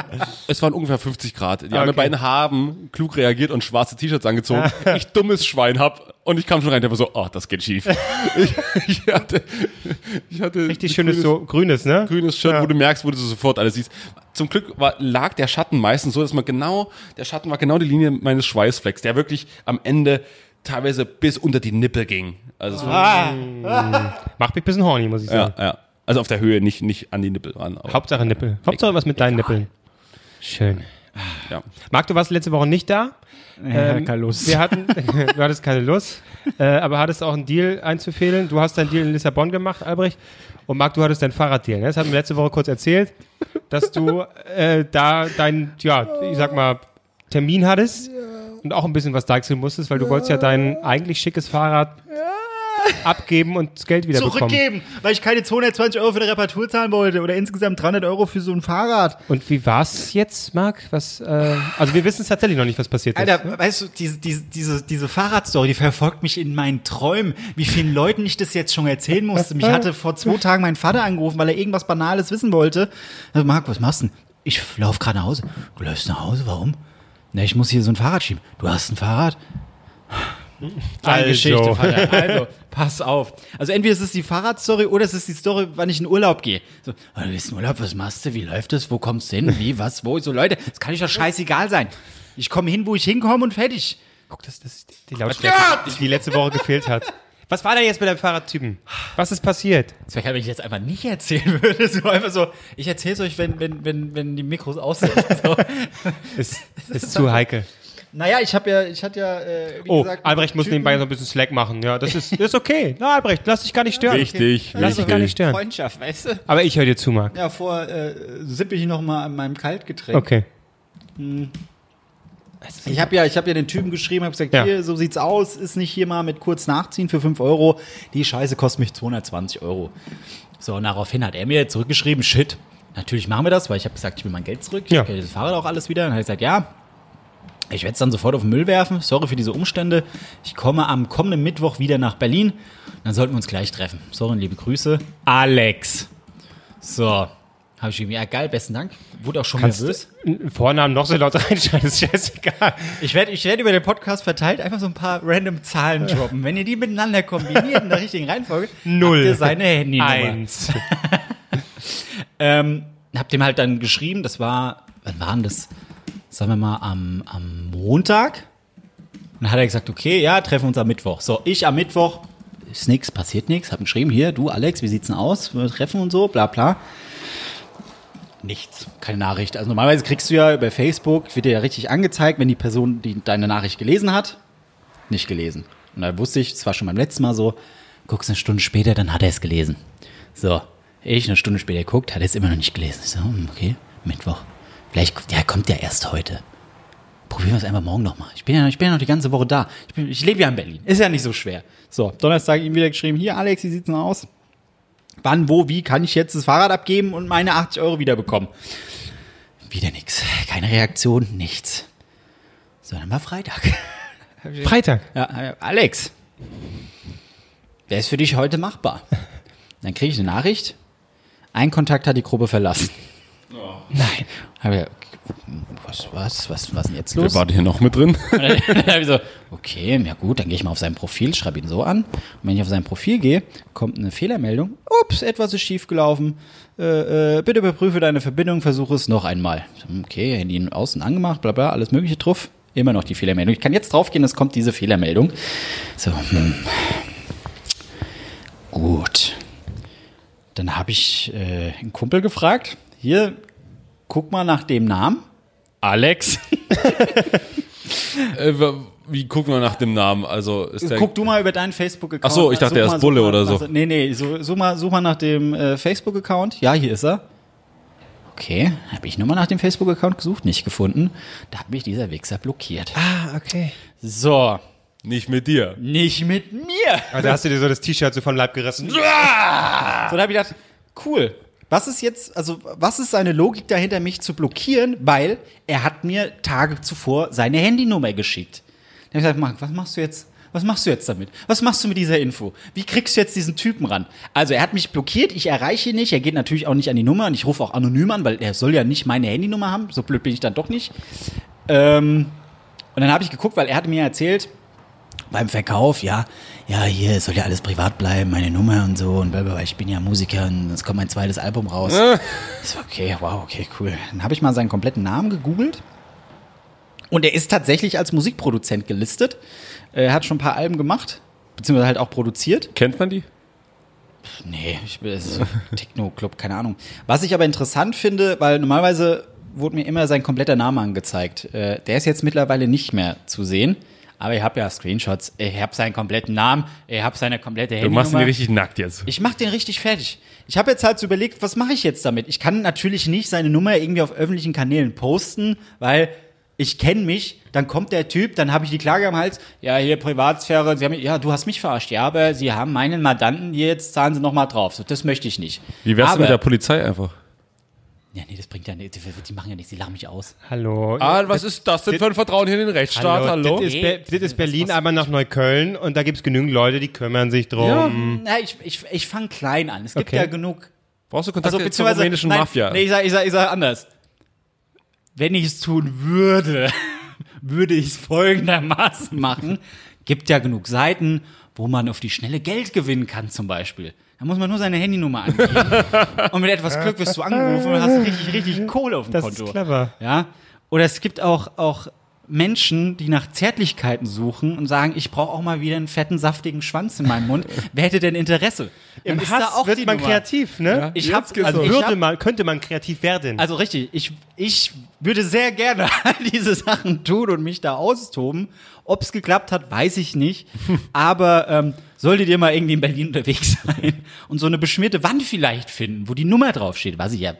es waren ungefähr 50 Grad. Die anderen Okay. beiden haben klug reagiert und schwarze T-Shirts angezogen. ich dummes Schwein hab und ich kam schon rein, der war so, oh, das geht schief. (laughs) ich, ich hatte, ich hatte Richtig schönes, grünes, so grünes, ne? grünes Shirt, Ja. wo du merkst, wo du sofort alles siehst. Zum Glück war, lag der Schatten meistens so, dass man genau, der Schatten war genau die Linie meines Schweißflecks, der wirklich am Ende teilweise bis unter die Nippel ging. Also es war, Macht mich ein bisschen horny, muss ich sagen. ja, ja. Also auf der Höhe, nicht, nicht an die Nippel ran. Hauptsache Nippel. Hauptsache was mit deinen Nippeln. Schön. Ja. Marc, du warst letzte Woche nicht da. Ja, Ähm, keine Lust. Wir hatten, (laughs) du hattest keine Lust, äh, aber hattest auch einen Deal einzufehlen. Du hast deinen Deal in Lissabon gemacht, Albrecht. Und Marc, du hattest deinen Fahrraddeal. Ne? Das hatten wir letzte Woche kurz erzählt, dass du äh, da deinen, ja, ich sag mal, Termin hattest und auch ein bisschen was deichseln musstest, weil du wolltest ja dein eigentlich schickes Fahrrad abgeben und das Geld wieder bekommen. Zurückgeben, weil ich keine 220 Euro für eine Reparatur zahlen wollte oder insgesamt 300 Euro für so ein Fahrrad. Und wie war's jetzt, Marc? Was, äh, also wir wissen es tatsächlich noch nicht, was passiert ist. Alter, weißt du, diese, diese, diese, diese Fahrradstory, die verfolgt mich in meinen Träumen. Wie vielen Leuten ich das jetzt schon erzählen musste. Mich hatte vor zwei Tagen mein Vater angerufen, weil er irgendwas Banales wissen wollte. Also, Marc, was machst du denn? Ich lauf gerade nach Hause. Du läufst nach Hause, warum? Na, ich muss hier so ein Fahrrad schieben. Du hast ein Fahrrad? Eine Also. Geschichte, Vater. (laughs) Also, pass auf. Also entweder ist es die Fahrradstory oder es ist die Story, wann ich in Urlaub gehe. So, oh, du bist in Urlaub, was machst du? Wie läuft das? Wo kommst du hin? Wie, was, wo? So, Leute, das kann ich doch scheißegal sein. Ich komme hin, wo ich hinkomme und fertig. Guck, das das ist die Lautstärke, die letzte Woche gefehlt hat. Was war denn jetzt mit deinem Fahrradtypen? Was ist passiert? Das wäre, wenn ich jetzt einfach nicht erzählen würde. (laughs) So einfach so, ich erzähle es euch, wenn, wenn, wenn, wenn die Mikros aus sind. (laughs) So. (laughs) Ist, ist zu heikel. naja, ich habe ja, ich hatte ja, äh, wie Oh, gesagt, Albrecht muss Typen- nebenbei so ein bisschen Slack machen. Ja, das ist, das ist okay. Na, Albrecht, lass dich gar nicht stören. Wichtig, Lass dich gar nicht stören. Freundschaft, weißt du? Aber ich höre dir zu, Marc. Ja, vor äh, sippe ich noch mal an meinem Kaltgetränk. Okay. Ich habe ja, ich habe ja den Typen geschrieben, habe gesagt, Ja. hier, so sieht's aus, ist nicht hier mal mit kurz nachziehen für 5 Euro. Die Scheiße kostet mich 220 Euro. So, und daraufhin hat er mir zurückgeschrieben, shit, natürlich machen wir das, weil ich habe gesagt, ich will mein Geld zurück, ich Ja. kriege das Fahrrad auch alles wieder. Und dann hat er gesagt, ja, ich werde es dann sofort auf den Müll werfen, sorry für diese Umstände. Ich komme am kommenden Mittwoch wieder nach Berlin, dann sollten wir uns gleich treffen. Sorry und liebe Grüße, Alex. So, habe ich ihm, ja geil, besten Dank. Wurde auch schon Kannst nervös. Vornamen noch so laut (laughs) reinschreiben, ist scheißegal. Ich werde ich werd über den Podcast verteilt einfach so ein paar random Zahlen droppen. Wenn ihr die miteinander kombiniert in der richtigen Reihenfolge, Null. habt ihr seine Handynummer. Eins. (laughs) Ähm, hab dem halt dann geschrieben, das war, wann war denn das? Sagen wir mal am, am Montag. Und dann hat er gesagt, okay, ja, treffen wir uns am Mittwoch. So, ich am Mittwoch, ist nix, passiert nix. Hab ihm geschrieben, hier, du Alex, wie sieht's denn aus? Wir treffen und so, bla bla. Nichts, keine Nachricht. Also normalerweise kriegst du ja über Facebook, wird dir ja richtig angezeigt, wenn die Person die deine Nachricht gelesen hat. Nicht gelesen. Und da wusste ich, es war schon beim letzten Mal so, guckst eine Stunde später, dann hat er es gelesen. So, ich eine Stunde später geguckt, hat er es immer noch nicht gelesen. Ich so, hm, okay, Mittwoch. Vielleicht, ja, kommt ja erst heute. Probieren wir es einfach morgen nochmal. Ich bin ja, ich bin ja noch die ganze Woche da. Ich, bin, ich lebe ja in Berlin. Ist ja nicht so schwer. So, Donnerstag ihm wieder geschrieben, hier Alex, wie sieht's denn aus? Wann, wo, wie kann ich jetzt das Fahrrad abgeben und meine 80 Euro wiederbekommen? Wieder nix. Keine Reaktion, nichts. So, dann war Freitag. (laughs) Freitag. Ja, Alex, wer ist für dich heute machbar? Dann kriege ich eine Nachricht. Ein Kontakt hat die Gruppe verlassen. Nein. Was, was, was, was ist denn jetzt Wer los? war denn hier noch mit drin? (laughs) dann ich so, okay, ja gut, dann gehe ich mal auf sein Profil, schreibe ihn so an. Und wenn ich auf sein Profil gehe, kommt eine Fehlermeldung. Ups, etwas ist schiefgelaufen. Äh, äh, bitte überprüfe deine Verbindung, versuche es noch einmal. Okay, Handy außen angemacht, bla bla, alles mögliche drauf. Immer noch die Fehlermeldung. Ich kann jetzt draufgehen, es kommt diese Fehlermeldung. So, hm. Gut. Dann habe ich äh, einen Kumpel gefragt. Hier, guck mal nach dem Namen. Alex. (laughs) äh, wie gucken wir nach dem Namen? Also ist der, Guck du mal über deinen Facebook-Account. Ach so, ich dachte, Such er ist mal, Bulle mal oder so. Nee, nee, so, such, mal, such mal nach dem äh, Facebook-Account. Ja, hier ist er. Okay, habe ich nochmal nach dem Facebook-Account gesucht, nicht gefunden. Da hat mich dieser Wichser blockiert. Ah, okay. So, nicht mit dir. nicht mit mir. Also hast du dir so das T-Shirt so vom Leib gerissen. (laughs) So, da habe ich gedacht, cool. Was ist jetzt, also was ist seine Logik dahinter, mich zu blockieren? Weil er hat mir Tage zuvor seine Handynummer geschickt. Dann habe ich gesagt, Marc, was machst du jetzt? Was machst du jetzt damit? Was machst du mit dieser Info? Wie kriegst du jetzt diesen Typen ran? Also er hat mich blockiert, ich erreiche ihn nicht, er geht natürlich auch nicht an die Nummer und ich rufe auch anonym an, weil er soll ja nicht meine Handynummer haben. So blöd bin ich dann doch nicht. Ähm, und dann habe ich geguckt, weil er hat mir erzählt, beim Verkauf, ja, ja, hier soll ja alles privat bleiben, meine Nummer und so und blablabla. Ich bin ja Musiker und es kommt mein zweites Album raus. Ich so, okay, wow, okay, cool. Dann habe ich mal seinen kompletten Namen gegoogelt. Und er ist tatsächlich als Musikproduzent gelistet. Er hat schon ein paar Alben gemacht, beziehungsweise halt auch produziert. Kennt man die? Nee, ich bin das ist so Techno-Club, keine Ahnung. Was ich aber interessant finde, weil normalerweise wurde mir immer sein kompletter Name angezeigt. Äh, der ist jetzt mittlerweile nicht mehr zu sehen. Aber ich habe ja Screenshots. Ich habe seinen kompletten Namen. Ich habe seine komplette Du machst ihn Handynummer. richtig nackt jetzt. Ich mache den richtig fertig. Ich habe jetzt halt so überlegt, was mache ich jetzt damit? Ich kann natürlich nicht seine Nummer irgendwie auf öffentlichen Kanälen posten, weil ich kenne mich, dann kommt der Typ, dann habe ich die Klage am Hals. Ja, hier Privatsphäre, Sie haben, ja, du hast mich verarscht. Ja, aber Sie haben meinen Mandanten, jetzt zahlen Sie noch mal drauf. So, das möchte ich nicht. Wie wär's aber, mit der Polizei einfach? Ja, nee, das bringt ja nicht. Die, die machen ja nichts, die lachen mich aus. Hallo. Ah, was ist das denn für ein Vertrauen hier in den Rechtsstaat? Hallo? Das ist, Be das ist Berlin, aber nach Neukölln und da gibt es genügend Leute, die kümmern sich drum. Na, ich, ich, ich fange klein an. Es gibt Okay. ja genug Brauchst du Kontakte Also zur beziehungsweise, rumänischen nein, Mafia? Nee, ich sag, ich sag, ich sag anders. Wenn ich es tun würde, (laughs) würde ich es folgendermaßen machen. Gibt ja genug Seiten, wo man auf die schnelle Geld gewinnen kann, zum Beispiel. Da muss man nur seine Handynummer angeben. und mit etwas Glück wirst du angerufen und hast richtig, richtig Kohle auf dem Das Konto. ist clever. Ja. Oder es gibt auch, auch Menschen, die nach Zärtlichkeiten suchen und sagen, ich brauche auch mal wieder einen fetten, saftigen Schwanz in meinem Mund. (laughs) Wer hätte denn Interesse? Im Dann da Hass wird man Nummer. kreativ, ne? Ich hab, also ich Würde man, könnte man kreativ werden. also richtig, ich, ich würde sehr gerne (laughs) all diese Sachen tun und mich da austoben. Ob es geklappt hat, weiß ich nicht. (laughs) Aber ähm, solltet ihr mal irgendwie in Berlin unterwegs sein und so eine beschmierte Wand vielleicht finden, wo die Nummer draufsteht, was ich ja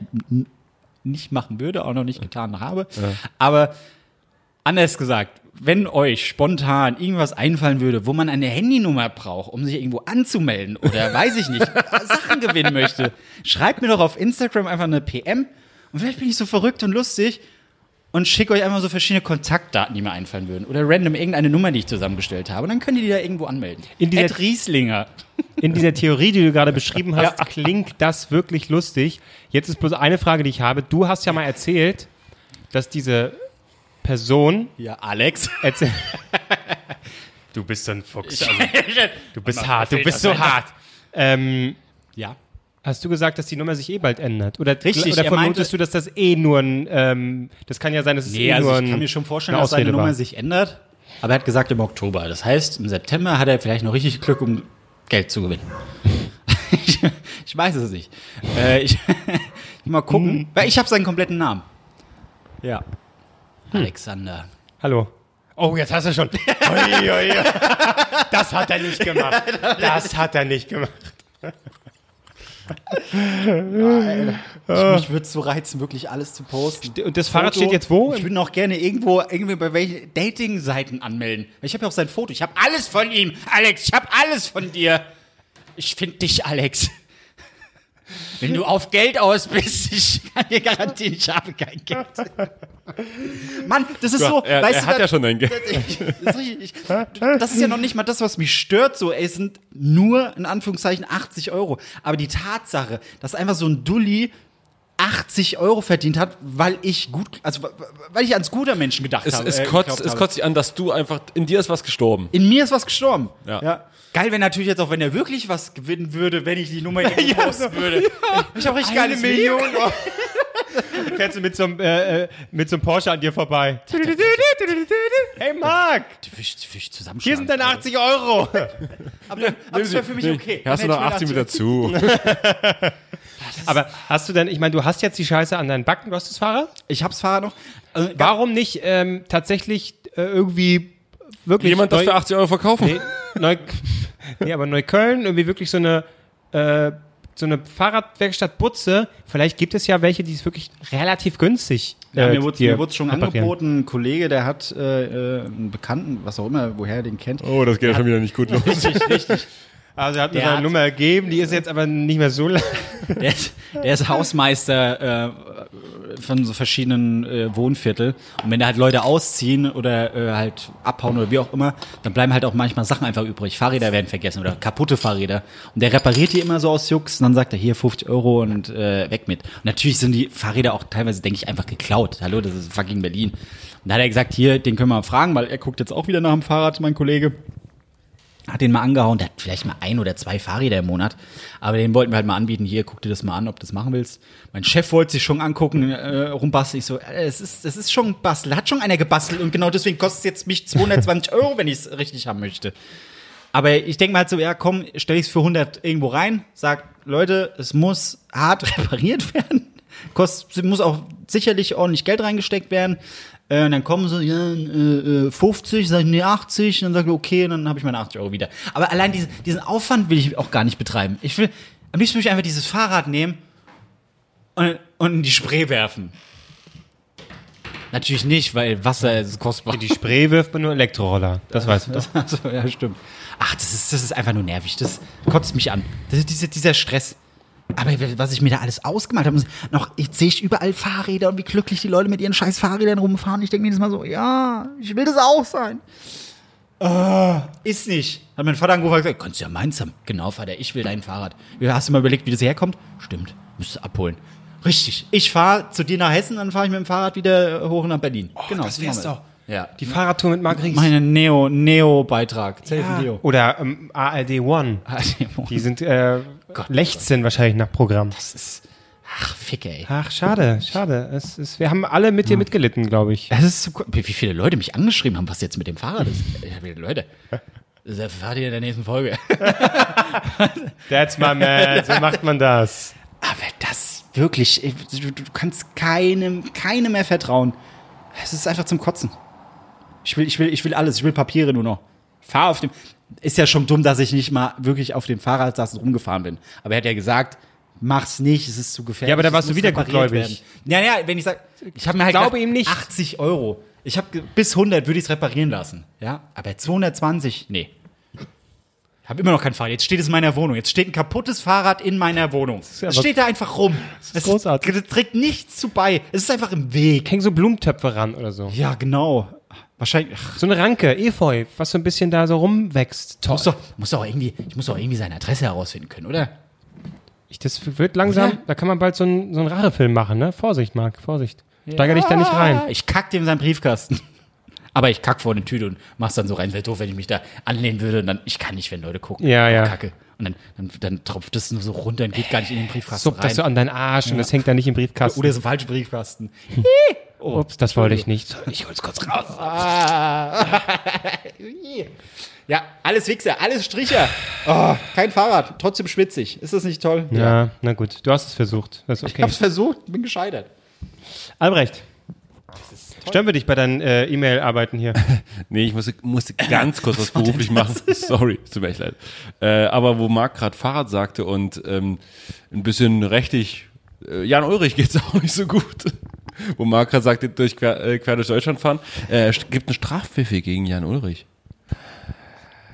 nicht machen würde, auch noch nicht getan habe. Aber anders gesagt, wenn euch spontan irgendwas einfallen würde, wo man eine Handynummer braucht, um sich irgendwo anzumelden oder (laughs) weiß ich nicht, Sachen gewinnen möchte, schreibt mir doch auf Instagram einfach eine PM und vielleicht bin ich so verrückt und lustig und schicke euch einfach so verschiedene Kontaktdaten, die mir einfallen würden oder random irgendeine Nummer, die ich zusammengestellt habe und dann könnt ihr die da irgendwo anmelden. In dieser- Ed Rieslinger. In dieser Theorie, die du gerade beschrieben (laughs) hast, klingt das wirklich lustig. Jetzt ist bloß eine Frage, die ich habe. Du hast ja mal erzählt, dass diese Person Ja, Alex. erzählt. (laughs) Du bist so ein Fuchs. Also, (laughs) du bist hart, du bist so hart. Ähm, Ja. hast du gesagt, dass die Nummer sich eh bald ändert? Oder, Richtig, oder er meinte- vermutest du, dass das eh nur ein, ähm, das kann ja sein, dass es Nee, eh also nur ich ein, kann mir schon vorstellen, dass seine Nummer war. sich ändert. Aber er hat gesagt im Oktober. Das heißt, im September hat er vielleicht noch richtig Glück, um Geld zu gewinnen. (laughs) ich, ich weiß es nicht. Äh, ich, mal Hm. gucken. Weil ich habe seinen kompletten Namen. Ja. Alexander. Hallo. Oh, jetzt hast du schon. (laughs) Ui, ui. Das hat er nicht gemacht. (laughs) Das hat er nicht gemacht. Ich, mich würde es so reizen, wirklich alles zu posten. Und das Fahrrad steht jetzt wo? Ich würde auch gerne irgendwo, irgendwie bei welchen Dating-Seiten anmelden. Ich habe ja auch sein Foto. Ich habe alles von ihm. Alex, ich habe alles von dir. Ich finde dich, Alex. Wenn du auf Geld aus bist, (laughs) ich kann dir garantieren, ich habe kein Geld. Mann, das ist so, er, weißt er du, hat da- ja schon ein Geld. (laughs) das, ich, das ist ja noch nicht mal das, was mich stört. So, ey, es sind nur in Anführungszeichen 80 Euro. Aber die Tatsache, dass einfach so ein Dulli 80 Euro verdient hat, weil ich gut, also weil ich an Scooter-Menschen gedacht Es, habe. es, äh, kotzt, es kotzt dich an, dass du einfach, in dir ist was gestorben. In mir ist was gestorben. Ja. Geil wäre natürlich jetzt auch, wenn er wirklich was gewinnen würde, wenn ich die Nummer hier (laughs) posten würde. Ich habe richtig Eine geiles Million. (laughs) Fährst du mit so einem äh, äh, mit so einem Porsche an dir vorbei. Hey Marc, hier sind deine 80 Euro. (laughs) Aber, aber das wäre für mich okay. Hast du noch hätte 80 ich mir mit dazu? Aber hast du denn, ich meine, du hast jetzt die Scheiße an deinen Backen, du hast das Fahrrad? Ich hab's Fahrer noch. Äh, Warum nicht ähm, tatsächlich äh, irgendwie wirklich Jemand das für 80 Euro verkaufen? Nee, Neu, (laughs) nee, aber Neukölln, irgendwie wirklich so eine, äh, so eine Fahrradwerkstatt Butze. Vielleicht gibt es ja welche, die es wirklich relativ günstig Ja, äh, mir wurde dir mir wurde schon reparieren. angeboten, ein Kollege, der hat äh, äh, einen Bekannten, was auch immer, woher er den kennt. Oh, das geht ja schon wieder nicht gut los. (laughs) Richtig, richtig. Also er hat mir seine Nummer gegeben, die ist jetzt aber nicht mehr so lang. Der ist, der ist Hausmeister äh, von so verschiedenen äh, Wohnviertel. Und wenn da halt Leute ausziehen oder äh, halt abhauen oder wie auch immer, dann bleiben halt auch manchmal Sachen einfach übrig. Fahrräder werden vergessen oder kaputte Fahrräder. Und der repariert die immer so aus Jux und dann sagt er hier 50 Euro und äh, weg mit. Und natürlich sind die Fahrräder auch teilweise, denke ich, einfach geklaut. Hallo, das ist fucking Berlin. Und da hat er gesagt, hier, den können wir mal fragen, weil er guckt jetzt auch wieder nach dem Fahrrad, mein Kollege hat den mal angehauen, der hat vielleicht mal ein oder zwei Fahrräder im Monat, aber den wollten wir halt mal anbieten, hier, guck dir das mal an, ob du das machen willst. Mein Chef wollte sich schon angucken, äh, rumbasteln, ich so, äh, es ist, es ist schon Bastel, hat schon einer gebastelt und genau deswegen kostet es jetzt mich 220 (laughs) Euro, wenn ich es richtig haben möchte. Aber ich denke mal halt so, ja komm, stell ich es für 100 irgendwo rein, sag, Leute, es muss hart (laughs) repariert werden, kostet, muss auch sicherlich ordentlich Geld reingesteckt werden. Äh, und dann kommen so, ja, äh, äh, 50, sag ich, nee, 80, dann sag ich, okay, dann habe ich meine 80 Euro wieder. Aber allein diesen, diesen Aufwand will ich auch gar nicht betreiben. Ich will, am liebsten will ich einfach dieses Fahrrad nehmen und, und in die Spree werfen. Natürlich nicht, weil Wasser ist kostbar. Die Spree wirft man nur Elektroroller. Das weißt du doch. (laughs) Also, ja, stimmt. Ach, das ist, das ist einfach nur nervig. Das kotzt mich an. Das ist diese, dieser Stress. Aber was ich mir da alles ausgemalt habe, noch, jetzt sehe ich überall Fahrräder und wie glücklich die Leute mit ihren scheiß Fahrrädern rumfahren. Ich denke mir jedes Mal so, ja, ich will das auch sein. Ah, ist nicht. Hat mein Vater angerufen und gesagt, kannst du ja meins haben. Genau, Vater, ich will dein Fahrrad. Hast du mal überlegt, wie das herkommt? Stimmt, müsst du abholen. Richtig. Ich fahre zu dir nach Hessen, dann fahre ich mit dem Fahrrad wieder hoch nach Berlin. genau, das wär's doch. Ja. Die Fahrradtour mit Marc Ries. Meine Neo, Neo-Beitrag. Ja. Neo. Oder ähm, ARD One. Die Die sind äh, lechzen wahrscheinlich nach Programm. Das ist. Ach, Fick, ey. Ach, schade, schade. Es ist, wir haben alle mit dir mitgelitten, glaube ich. Das ist so, wie viele Leute mich angeschrieben haben, was jetzt mit dem Fahrrad ist. (laughs) Ja, viele Leute. Das erfahrt ihr in der nächsten Folge. (laughs) That's my man, so macht man das. Aber das wirklich, du, du kannst keinem, keinem mehr vertrauen. Es ist einfach zum Kotzen. Ich will, ich will, ich will alles. Ich will Papiere nur noch. Fahr auf dem. Ist ja schon dumm, dass ich nicht mal wirklich auf dem Fahrrad saß und rumgefahren bin. Aber er hat ja gesagt, mach's nicht, es ist zu gefährlich. Ja, aber da warst du wieder gutgläubig. Ja, ja, wenn ich sag, ich habe mir halt glaube ihm nicht. 80 Euro. Ich habe bis 100 würde ich es reparieren lassen. Ja, aber 220, nee. Ich habe immer noch kein Fahrrad. Jetzt steht es in meiner Wohnung. Jetzt steht ein kaputtes Fahrrad in meiner Wohnung. Es steht da einfach rum. Es großartig. Es trägt nichts zu bei. Es ist einfach im Weg. Hängen so Blumentöpfe ran oder so. Ja, genau. Wahrscheinlich. Ach, So eine Ranke, Efeu, was so ein bisschen da so rumwächst. Toll. muss doch, muss doch irgendwie, ich muss doch irgendwie seine Adresse herausfinden können, oder? Ich, das wird langsam, Oder? da kann man bald so einen, so einen Rachefilm machen, ne? Vorsicht, Marc, Vorsicht. Steiger dich da nicht rein. Ich kack dem in seinen Briefkasten. (laughs) Aber ich kack vor eine Tüte und mach's dann so rein. Wäre doof, wenn ich mich da anlehnen würde. Und dann, ich kann nicht, wenn Leute gucken. Ja, ja. Kacke. Und dann, dann, dann tropft es nur so runter und geht gar nicht in den Briefkasten Suppt das so an deinen Arsch und das hängt da nicht im Briefkasten. Oder so falsche Briefkasten. (laughs) Ups, das wollte ich nicht. Ich hol's kurz raus. (laughs) Ja, alles Wichser, alles Stricher. Oh, kein Fahrrad, trotzdem schwitzig. Ist das nicht toll? Ja, na gut, du hast es versucht. Das ist Ich okay. hab's versucht, bin gescheitert. Albrecht, stören wir dich bei deinen äh, E-Mail-Arbeiten hier? (laughs) Nee, ich musste, musste ganz kurz was beruflich machen. (laughs) Sorry, es tut mir echt leid. Äh, aber wo Marc gerade Fahrrad sagte und ähm, ein bisschen rechtlich, äh, Jan Ulrich geht's (laughs) auch nicht so gut. Wo Marc gerade sagte, durch quer, äh, quer durch Deutschland fahren, äh, gibt einen Strafpfiff gegen Jan Ulrich.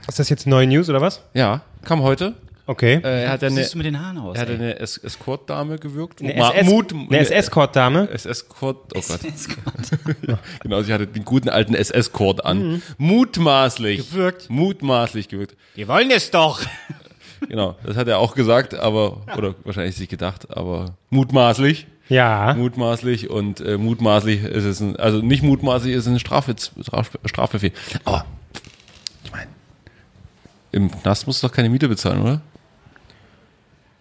Ist das jetzt neue News oder was? Ja, kam heute. Okay. Äh, er hat eine, siehst du mit den Haaren aus? er hat eine Es- Escort-Dame gewirkt. Eine SS Mut, eine SS-Kord-Dame. SS-Kord, (laughs) oh Gott. (laughs) (laughs) genau, sie hatte den guten alten SS-Kord an. Mutmaßlich. Gewirkt. Mutmaßlich gewirkt. Wir wollen es doch. Genau, das hat er auch gesagt, aber, oder wahrscheinlich sich gedacht, aber mutmaßlich. Ja. Mutmaßlich und äh, mutmaßlich ist es ein, also nicht mutmaßlich ist es ein Straf, Straf, Strafbefehl. Aber, ich meine, im Knast musst du doch keine Miete bezahlen, oder?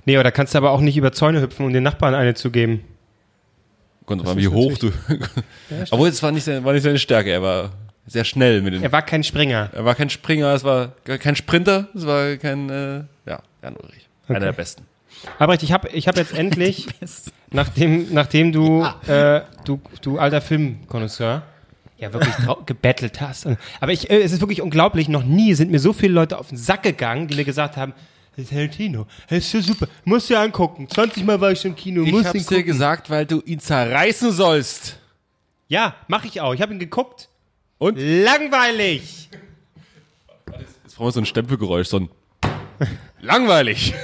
Nee, aber da kannst du aber auch nicht über Zäune hüpfen, um den Nachbarn eine zu geben. Kommt drauf an, wie hoch du. Obwohl, es war nicht, seine, war nicht seine Stärke, er war sehr schnell mit den. Er war kein Springer. Er war kein Springer, es war kein Sprinter, es war kein, äh, ja, Jan Ulrich. Einer der besten. Albrecht, ich habe ich hab jetzt (laughs) endlich, nachdem, nachdem du, äh, du, du alter Filmkonnoisseur, ja wirklich gebettelt hast. Aber ich, äh, es ist wirklich unglaublich, noch nie sind mir so viele Leute auf den Sack gegangen, die mir gesagt haben, das ist Tarantino, das ist so super, musst du angucken. 20 Mal war ich schon im Kino, Ich musst hab's dir gucken. gesagt, weil du ihn zerreißen sollst. Ja, mach ich auch. Ich habe ihn geguckt. Und? Langweilig. Jetzt brauchen wir so ein Stempelgeräusch, so ein langweilig.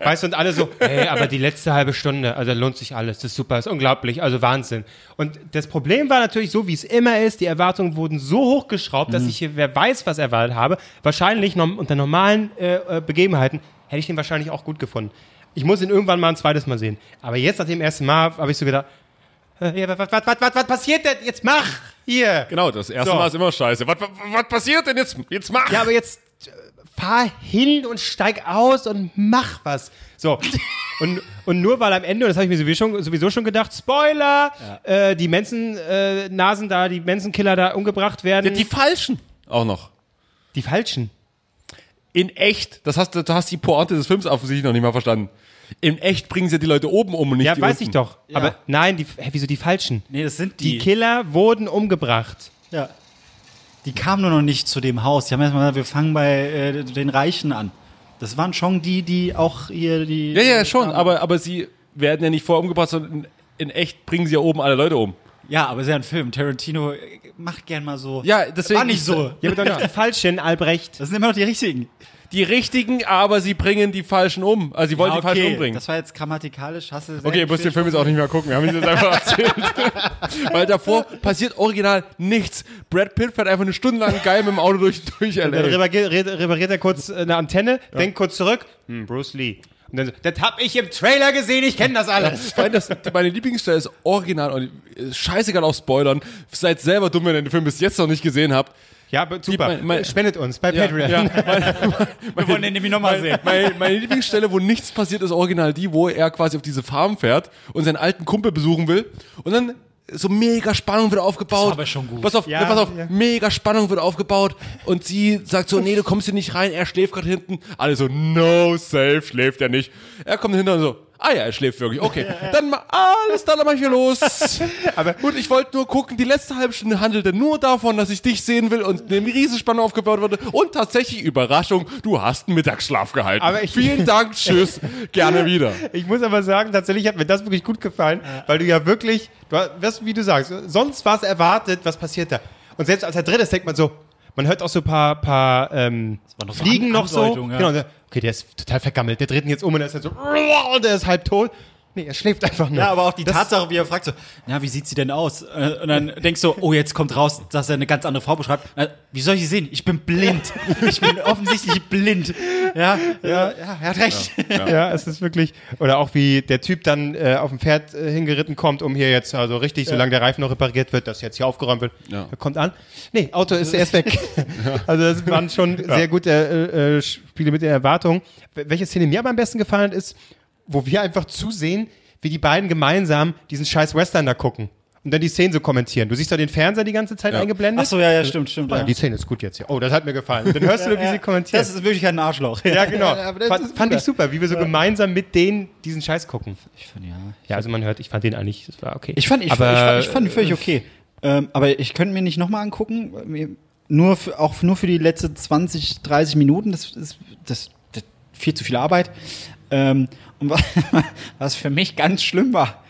Weißt du, und alle so, ey, aber die letzte halbe Stunde, also lohnt sich alles, das ist super, das ist unglaublich, also Wahnsinn. Und das Problem war natürlich so, wie es immer ist, die Erwartungen wurden so hochgeschraubt, dass ich hier, wer weiß, was erwartet habe, wahrscheinlich unter normalen äh, äh, Begebenheiten hätte ich den wahrscheinlich auch gut gefunden. Ich muss ihn irgendwann mal ein zweites Mal sehen. Aber jetzt nach dem ersten Mal habe ich so gedacht, äh, ja, was, was, was, was, was passiert denn? Jetzt mach hier! Genau, das erste So. Mal ist immer scheiße. Was, was, was passiert denn jetzt? Jetzt mach! Ja, aber jetzt fahr hin und steig aus und mach was. So. (laughs) Und, und nur weil am Ende, und das habe ich mir sowieso schon, sowieso schon gedacht, Spoiler, äh, die Mensen-Nasen äh, Nasen da, die Menschenkiller da umgebracht werden. die falschen auch noch. die falschen. In echt, das hast du, hast die Pointe des Films offensichtlich noch nicht mal verstanden. In echt bringen sie die Leute oben um und nicht Ja, die weiß unten. ich doch. Aber nein, die, hä, wieso die falschen? Nee, das sind Die die. Killer wurden umgebracht. ja. Die kamen nur noch nicht zu dem Haus. Die haben erstmal gesagt, wir fangen bei äh, den Reichen an. Das waren schon die, die auch hier die. Ja, ja, schon, aber, aber sie werden ja nicht vorher umgebracht, sondern in, in echt bringen sie ja oben alle Leute um. Ja, aber es ist ja ein Film. Tarantino äh, macht gern mal so. Ja, deswegen. War nicht so. Ja, aber doch nicht die falschen, Albrecht. Das sind immer noch die richtigen. Die richtigen, aber sie bringen die falschen um. Also sie wollen die falschen umbringen. Das war jetzt grammatikalisch. Hast du Okay, ihr müsst den Film jetzt auch nicht mehr gucken. Wir haben ihn jetzt einfach (laughs) erzählt. Weil davor passiert original nichts. Brad Pitt fährt einfach eine Stunde lang geil mit dem Auto durch, durch Dann repariert, repariert er kurz eine Antenne, denkt kurz zurück, hm, Bruce Lee. Und dann so, das hab ich im Trailer gesehen, ich kenne das alles. Allem das, meine Lieblingsstelle ist original und scheißegal auf Spoilern. Seid selber dumm, wenn ihr den Film bis jetzt noch nicht gesehen habt. Ja, super. mein- mein- Spendet uns bei Patreon. Ja, (laughs) Wir wollen den nämlich nochmal sehen. meine, meine Lieblingsstelle, wo nichts passiert, ist original die, wo er quasi auf diese Farm fährt und seinen alten Kumpel besuchen will. Und dann so mega Spannung wird aufgebaut. Das war aber schon gut. Pass auf, Ja, ne, pass auf, ja. mega Spannung wird aufgebaut und sie sagt so, nee, du kommst hier nicht rein, er schläft gerade hinten. Alle so, no, safe, schläft er nicht. Er kommt hinter und so, ah ja, er schläft wirklich, okay. (laughs) Dann alles, dann mach ich hier los. (laughs) aber gut, ich wollte nur gucken, die letzte halbe Stunde handelte nur davon, dass ich dich sehen will und eine riesen Spannung aufgebaut wurde und tatsächlich, Überraschung, du hast einen Mittagsschlaf gehalten. Aber ich- Vielen Dank, tschüss, (laughs) gerne wieder. Ich muss aber sagen, tatsächlich hat mir das wirklich gut gefallen, weil du ja wirklich, du wirst, wie du sagst, sonst was erwartet, was passiert da. Und selbst als er drin ist, denkt man so, man hört auch so ein paar, paar ähm, noch Fliegen noch so. Ja. Genau, okay, der ist total vergammelt, der dreht ihn jetzt um und der ist halt so, (laughs) der ist halb tot. Nee, er schläft einfach nur. Ja, aber auch die Das- Tatsache, wie er fragt so, na, wie sieht sie denn aus? Äh, Und dann denkst du, oh, jetzt kommt raus, dass er eine ganz andere Frau beschreibt. Na, wie soll ich sie sehen? Ich bin blind. Ich bin offensichtlich blind. Ja, ja, ja, er hat recht. Ja. es ist wirklich. Oder auch wie der Typ dann äh, auf dem Pferd äh, hingeritten kommt, um hier jetzt, also richtig, solange der Reifen noch repariert wird, dass jetzt hier aufgeräumt wird. Ja. Er kommt an. Nee, Auto ist erst weg. (laughs) also das waren schon sehr gute äh, äh, Spiele mit den Erwartungen. Welche Szene mir aber am besten gefallen ist, wo wir einfach zusehen, wie die beiden gemeinsam diesen scheiß Western da gucken. Und dann die Szenen so kommentieren. Du siehst da den Fernseher die ganze Zeit eingeblendet. Ach so, ja, ja, stimmt, stimmt. Oh, ja, Ja. die Szene ist gut jetzt hier. Oh, das hat mir gefallen. Und dann hörst du, wie sie kommentieren. Das ist wirklich ein Arschloch. Ja, genau. (laughs) aber das fand, fand super. ich super, wie wir so gemeinsam mit denen diesen Scheiß gucken. Ich fand, ja. Ja, also man hört, ich fand den eigentlich, das war okay. Ich fand, ich, aber, ich, fand, ich fand ihn völlig okay. Ähm, aber ich könnte mir nicht nochmal angucken. Nur für, auch nur für die letzten 20, 30 Minuten. Das ist das, das viel zu viel Arbeit. Ähm, und wa- was für mich ganz schlimm war,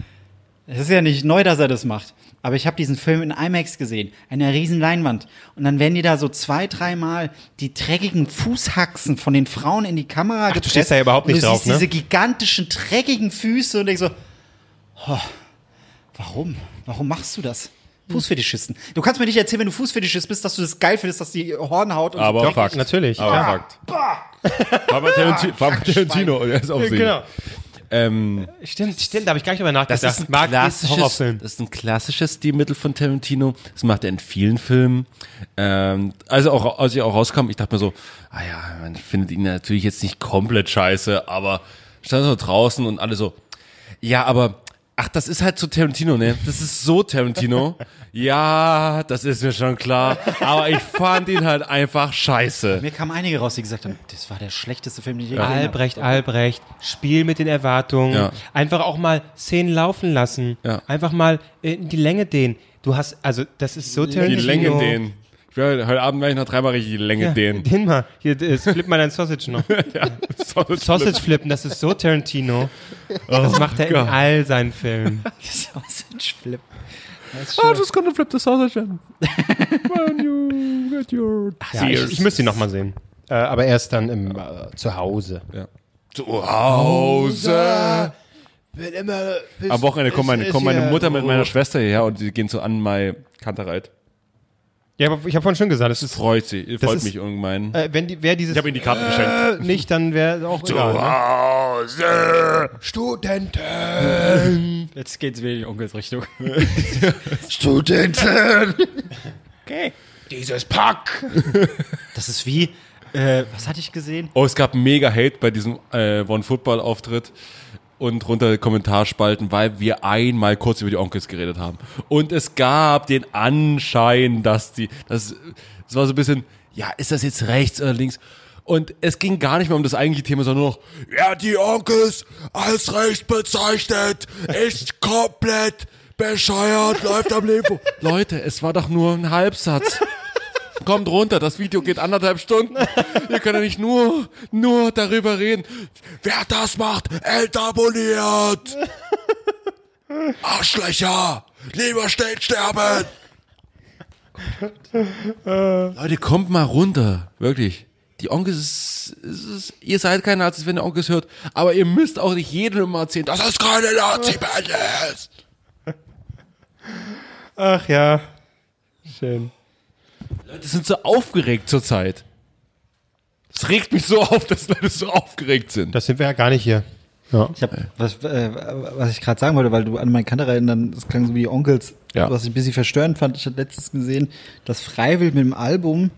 es ist ja nicht neu, dass er das macht. Aber ich habe diesen Film in IMAX gesehen, einer riesen Leinwand. Und dann werden die da so zwei, dreimal die dreckigen Fußhaxen von den Frauen in die Kamera du stehst da ja überhaupt nicht du drauf, siehst ne? diese gigantischen, dreckigen Füße und denkst so, oh, warum? Warum machst du das? Fußfetischisten. Du kannst mir nicht erzählen, wenn du Fußfetischist bist, dass du das geil findest, dass die Hornhaut und Aber Doch, Fakt. natürlich, Aber ja. Fakt. Bei Tarantino, bei Tarantino er ist auf sich. Genau. Ähm, Stimmt, stimmt, da habe ich gar nicht drüber nachgedacht. das ist ein klassisches, das ist ein klassisches Stilmittel von Tarantino. Das macht er in vielen Filmen. Ähm, also auch, als ich auch rauskam, ich dachte mir so, ah ja, man findet ihn natürlich jetzt nicht komplett scheiße, aber stand so draußen und alle so, ja, aber ach, das ist halt so Tarantino, ne? Das ist so Tarantino. (laughs) ja, das ist mir schon klar, aber ich fand ihn halt einfach scheiße. Mir kamen einige raus, die gesagt haben, das war der schlechteste Film, den ich je gesehen habe. Albrecht, Albrecht, Spiel mit den Erwartungen. Ja. Einfach auch mal Szenen laufen lassen. Ja. Einfach mal äh, die Länge dehnen. Du hast, also das ist so Die Tarantino. Länge denen. Will, heute Abend werde ich noch dreimal richtig die Länge Ja, dehnen. den mal. Hier, äh, flip mal dein Sausage noch. (laughs) Sausage flippen, das ist so Tarantino. das macht er in Gott. all seinen Filmen. (laughs) Sausage Flip. Oh, just gonna flip the sausage in. (laughs) When you get your Ja, ich, ich müsste ihn noch mal sehen. Äh, aber erst dann im äh, zu Hause. Zu Hause. Bin immer Am Wochenende kommt meine, kommt meine Mutter mit meiner Schwester hierher und die gehen zu Anmai Kantereit. Ja, aber ich habe vorhin schon gesagt, es ist, Freut sie, freut ist- mich ungemein. äh, wenn die, wer dieses Ich habe ihnen die Karten geschenkt. äh, nicht, dann wäre auch egal. Ne? Hause. Studenten. Jetzt geht's wieder in die Onkelsrichtung. (laughs) Studenten. Dieses Pack. Das ist wie, äh, was hatte ich gesehen? Oh, es gab mega Hate bei diesem äh, One Football Auftritt und drunter Kommentarspalten, weil wir einmal kurz über die Onkels geredet haben. Und es gab den Anschein, dass die, das, es war so ein bisschen, ja, ist das jetzt rechts oder links? Und es ging gar nicht mehr um das eigentliche Thema, sondern nur noch, ja, die Onkels als rechts bezeichnet, ist (laughs) komplett bescheuert, läuft am Leben. Leute, es war doch nur ein Halbsatz. Kommt runter, das Video geht anderthalb Stunden. Ihr könnt ja nicht nur, nur darüber reden. Wer das macht, entabonniert. Arschlöcher, lieber steht sterben. Leute, kommt mal runter, wirklich. Die Onkels ist, ist, ist, ihr seid keine Nazis, wenn ihr Onkels hört, aber ihr müsst auch nicht jedem immer erzählen, dass es keine Nazi-Band ist. Ach ja. Schön. Leute sind so aufgeregt zurzeit. Es regt mich so auf, dass Leute so aufgeregt sind. Das sind wir ja gar nicht hier. Ja. Ich habe was, äh, was ich gerade sagen wollte, weil du an meinen Kanterei dann, das klang so wie Onkels, Ja. was ich ein bisschen verstörend fand. Ich hatte letztens gesehen, dass Freiwild mit dem Album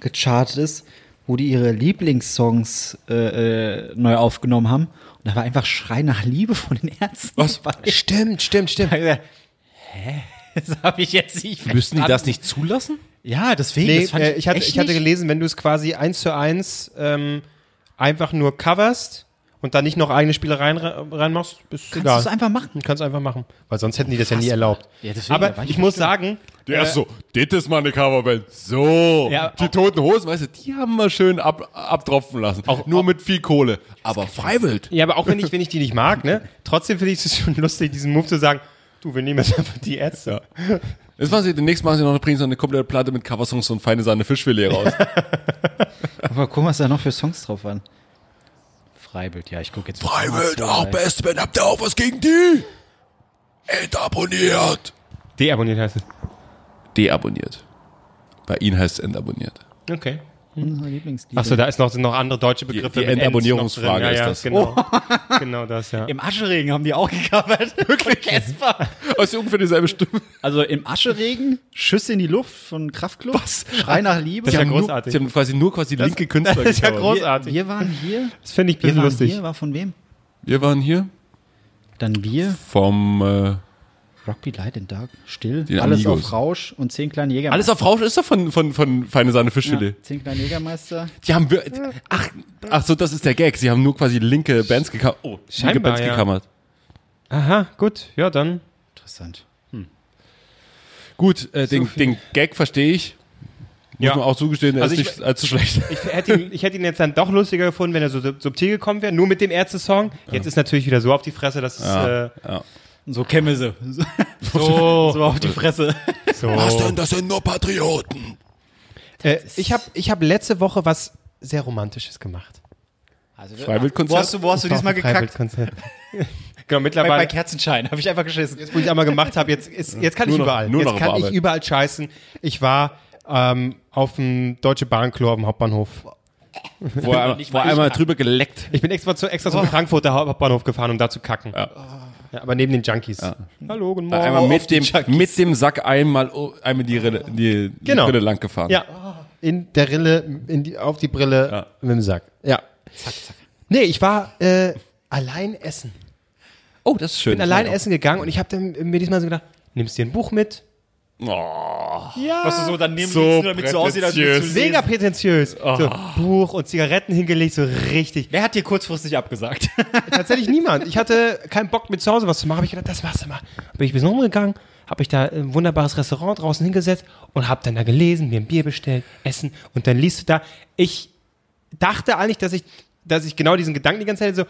gechartet ist, wo die ihre Lieblingssongs äh, äh, neu aufgenommen haben. Und da war einfach Schrei nach Liebe von den Ärzten. Was? dabei. Stimmt, stimmt, stimmt. Hä? Das habe ich jetzt nicht verstanden. Müssen die das nicht zulassen? Ja, deswegen. Nee, das fand äh, ich, hatte, echt ich hatte gelesen, wenn du es quasi eins zu eins ähm, einfach nur coverst und dann nicht noch eigene Spielereien re- reinmachst, ist Kannst egal. du es einfach machen. Du kannst einfach machen. Weil sonst hätten die das ja nie erlaubt. Ja, deswegen, Aber ich ich muss verstört. sagen, Der ist so, das ist mal eine Coverband. So. Ja, die toten Hosen, weißt du, die haben wir schön ab, abtropfen lassen. Auch- Nur mit viel Kohle. Aber Freiwild. ja, aber auch wenn ich, wenn ich die nicht mag, ne, (laughs) trotzdem finde ich es schon lustig, diesen Move zu sagen, du, wir nehmen jetzt einfach die Ärzte. Das machen sie, demnächst machen sie noch, bringen sie noch eine komplette Platte mit Coversongs und feine Sahne Fischfilet raus. (laughs) Aber guck, was da noch für Songs drauf waren. Freibild, ja, ich gucke jetzt. Freiwild, auch beste Band. Habt ihr auch was gegen die? Entabonniert. Deabonniert heißt es. Deabonniert. Bei ihnen heißt es entabonniert. Okay. Unser Lieblingslied. Achso, da ist noch, sind noch andere deutsche Begriffe. die Ends Endabonnierungsfrage ja, ist ja, das. Genau, (laughs) genau das, ja. Im Ascheregen haben die auch gecovert. (laughs) Wirklich? Casper. Aus ungefähr dieselbe Stimme. Also im Ascheregen, Schüsse in die Luft von Kraftklub. Was? Schrei nach Liebe. Das ist ja nur, großartig. sie haben quasi nur quasi linke Künstler das ist ja großartig. wir, wir waren hier. Das finde ich ein Wir bisschen waren lustig. hier, war von wem? Wir waren hier Dann wir, vom äh, Rockby Light in Dark, still, Die alles Amigos. auf Rausch und zehn kleine Jägermeister. Alles auf Rausch ist doch von, von, von Feine Sahne Fischfilet. ja, Zehn kleine Jägermeister. Die haben wir, ach, ach so, das ist der Gag. Sie haben nur quasi linke Bands gecovert. Oh, linke Scheinbar, Bands ja. gecovert. Aha, gut, ja, dann. Interessant. Gut, äh, den, den Gag verstehe ich. Muss Ja. man auch zugestehen, der Also ist ich- nicht allzu schlecht. Ich hätte, ihn, ich hätte ihn jetzt dann doch lustiger gefunden, wenn er so sub- subtil gekommen wäre, nur mit dem Ärzte-Song. Jetzt ist natürlich wieder so auf die Fresse, dass es. Äh, ja. So wir sie. So, (laughs) So auf die Fresse. so. denn? Das sind nur Patrioten. Äh, ich habe ich hab letzte Woche was sehr Romantisches gemacht. Also, Freiwildkonzert? Wo hast du, wo hast du diesmal gekackt? (laughs) Genau, Bei, mittlerweile. bei Kerzenschein habe ich einfach geschissen. wo ich einmal gemacht habe, jetzt, ist, jetzt kann ich Nur noch- überall. nur jetzt kann ich überall scheißen. Ich war ähm, auf dem Deutsche Bahnklo am Hauptbahnhof. Wo er, wo er einmal drüber geleckt. Ich bin extra, zu, extra zum Frankfurter Hauptbahnhof gefahren, um da zu kacken. Ja. Aber neben den Junkies. Hallo, guten Morgen. Einmal mit dem, mit dem Sack einmal, oh, einmal die Rille, die, die Genau. Rille lang gefahren. Ja, in der Rille, in die, auf die Brille Ja. mit dem Sack. Ja. Zack, zack. Nee, ich war äh, allein essen. Oh, das ist schön. Bin allein essen gegangen und ich habe mir diesmal so gedacht, nimmst dir ein Buch mit? Oh, Ja. Was du so daneben So liegst, damit so aussieht, als würdest du. Mega prätentiös. So, Buch und Zigaretten hingelegt, so richtig. Wer hat dir kurzfristig abgesagt? (laughs) Tatsächlich niemand. Ich hatte keinen Bock, mit zu Hause was zu machen. Hab ich gedacht, das machst du mal. Bin ich ein bisschen rumgegangen, habe ich da ein wunderbares Restaurant draußen hingesetzt und habe dann da gelesen, mir ein Bier bestellt, Essen und dann liest du da. Ich dachte eigentlich, dass ich, dass ich genau diesen Gedanken die ganze Zeit so,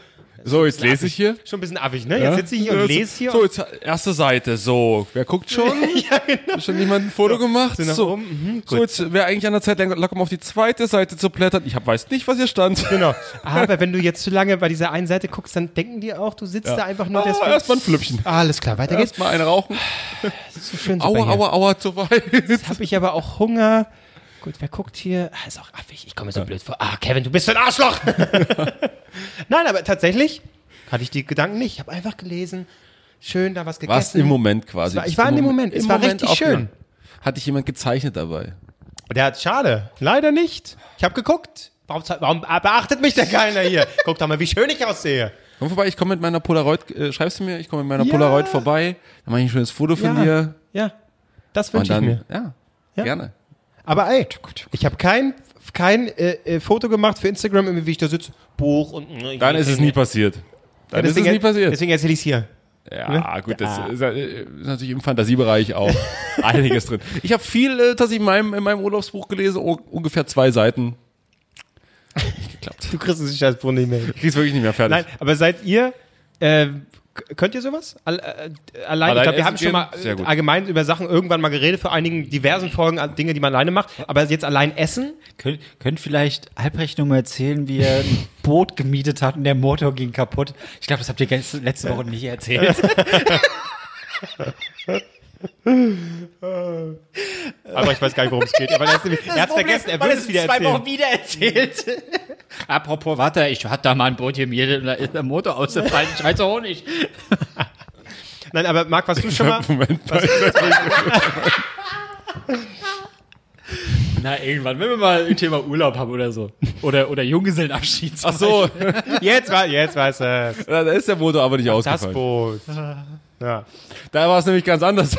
So, jetzt lese ich hier. schon ein bisschen affig, ne? Jetzt sitze ich hier und lese hier. So, jetzt erste Seite. So, wer guckt (laughs) schon? ja, genau. Schon jemand ein Foto gemacht? nach So, mhm, so jetzt wäre eigentlich an der Zeit, locker mal auf die zweite Seite zu blättern. Ich hab, weiß nicht, was hier stand. Genau. (laughs) Aber wenn du jetzt zu lange bei dieser einen Seite guckst, dann denken die auch, du sitzt da einfach nur Ah, deswegen. erstmal ein Flüppchen. Alles klar, weiter geht's. Erstmal eine rauchen. So schön Aua, aua, aua, zu weit. Jetzt habe ich aber auch Hunger. Gut, wer guckt hier? Ah, ist auch affig. Ich komme mir so blöd vor. Ah, Kevin, du bist ein Arschloch. (laughs) Nein, aber tatsächlich hatte ich die Gedanken nicht. Ich habe einfach gelesen, schön da was gegessen. Was im Moment quasi. War- ich war in dem Moment. Es war richtig schön. Hat dich jemand gezeichnet dabei? Der hat schade. Leider nicht. Ich habe geguckt. Warum, warum beachtet mich denn keiner hier? Guck doch mal, wie schön ich aussehe. Komm vorbei, ich komme mit meiner Polaroid, äh, schreibst du mir, ich komme mit meiner Ja. Polaroid vorbei, dann mache ich ein schönes Foto von Ja. dir. Ja, das wünsche ich mir. ja, Ja. gerne. Aber ey, ich habe kein, kein äh, äh, Foto gemacht für Instagram, wie ich da sitze. Buch und. äh, Dann ist es nie passiert. Dann ist es nie passiert. Deswegen erzähle ich es hier. Ja, gut, das ist, äh, ist natürlich im Fantasiebereich auch (laughs) einiges drin. Ich habe viel äh, tatsächlich in meinem, in meinem Urlaubsbuch gelesen, u- ungefähr zwei Seiten. Nicht geklappt. Du kriegst das Scheißbuch nicht mehr. Ich krieg's wirklich nicht mehr fertig. Nein, aber seid ihr, äh, könnt ihr sowas? All, äh, allein, Allein ich glaube, wir haben schon mal äh, allgemein über Sachen irgendwann mal geredet, für einigen diversen Folgen, an Dinge, die man alleine macht. Aber jetzt allein essen? Könnt, könnt vielleicht Albrecht nur mal erzählen, wie er ein (laughs) Boot gemietet hat und der Motor ging kaputt. Ich glaube, das habt ihr letzte Woche nicht erzählt. (laughs) Aber ich weiß gar nicht, worum es geht. Aber er hat es vergessen, er will es wieder zwei erzählen. Wochen wieder erzählt. (laughs) Apropos, warte, ich hatte da mal ein Boot und da ist der Motor ausgefallen. Scheiße Honig. Nein, aber Marc, was du schon mal... Moment mal. Na, irgendwann, wenn wir mal ein Thema Urlaub haben oder so. Oder, oder Junggesellenabschied. Ach so, Jetzt, war, jetzt weiß es. da ist der Motor aber nicht Das ausgefallen. Boot. Ja. Da war es nämlich ganz anders. (laughs)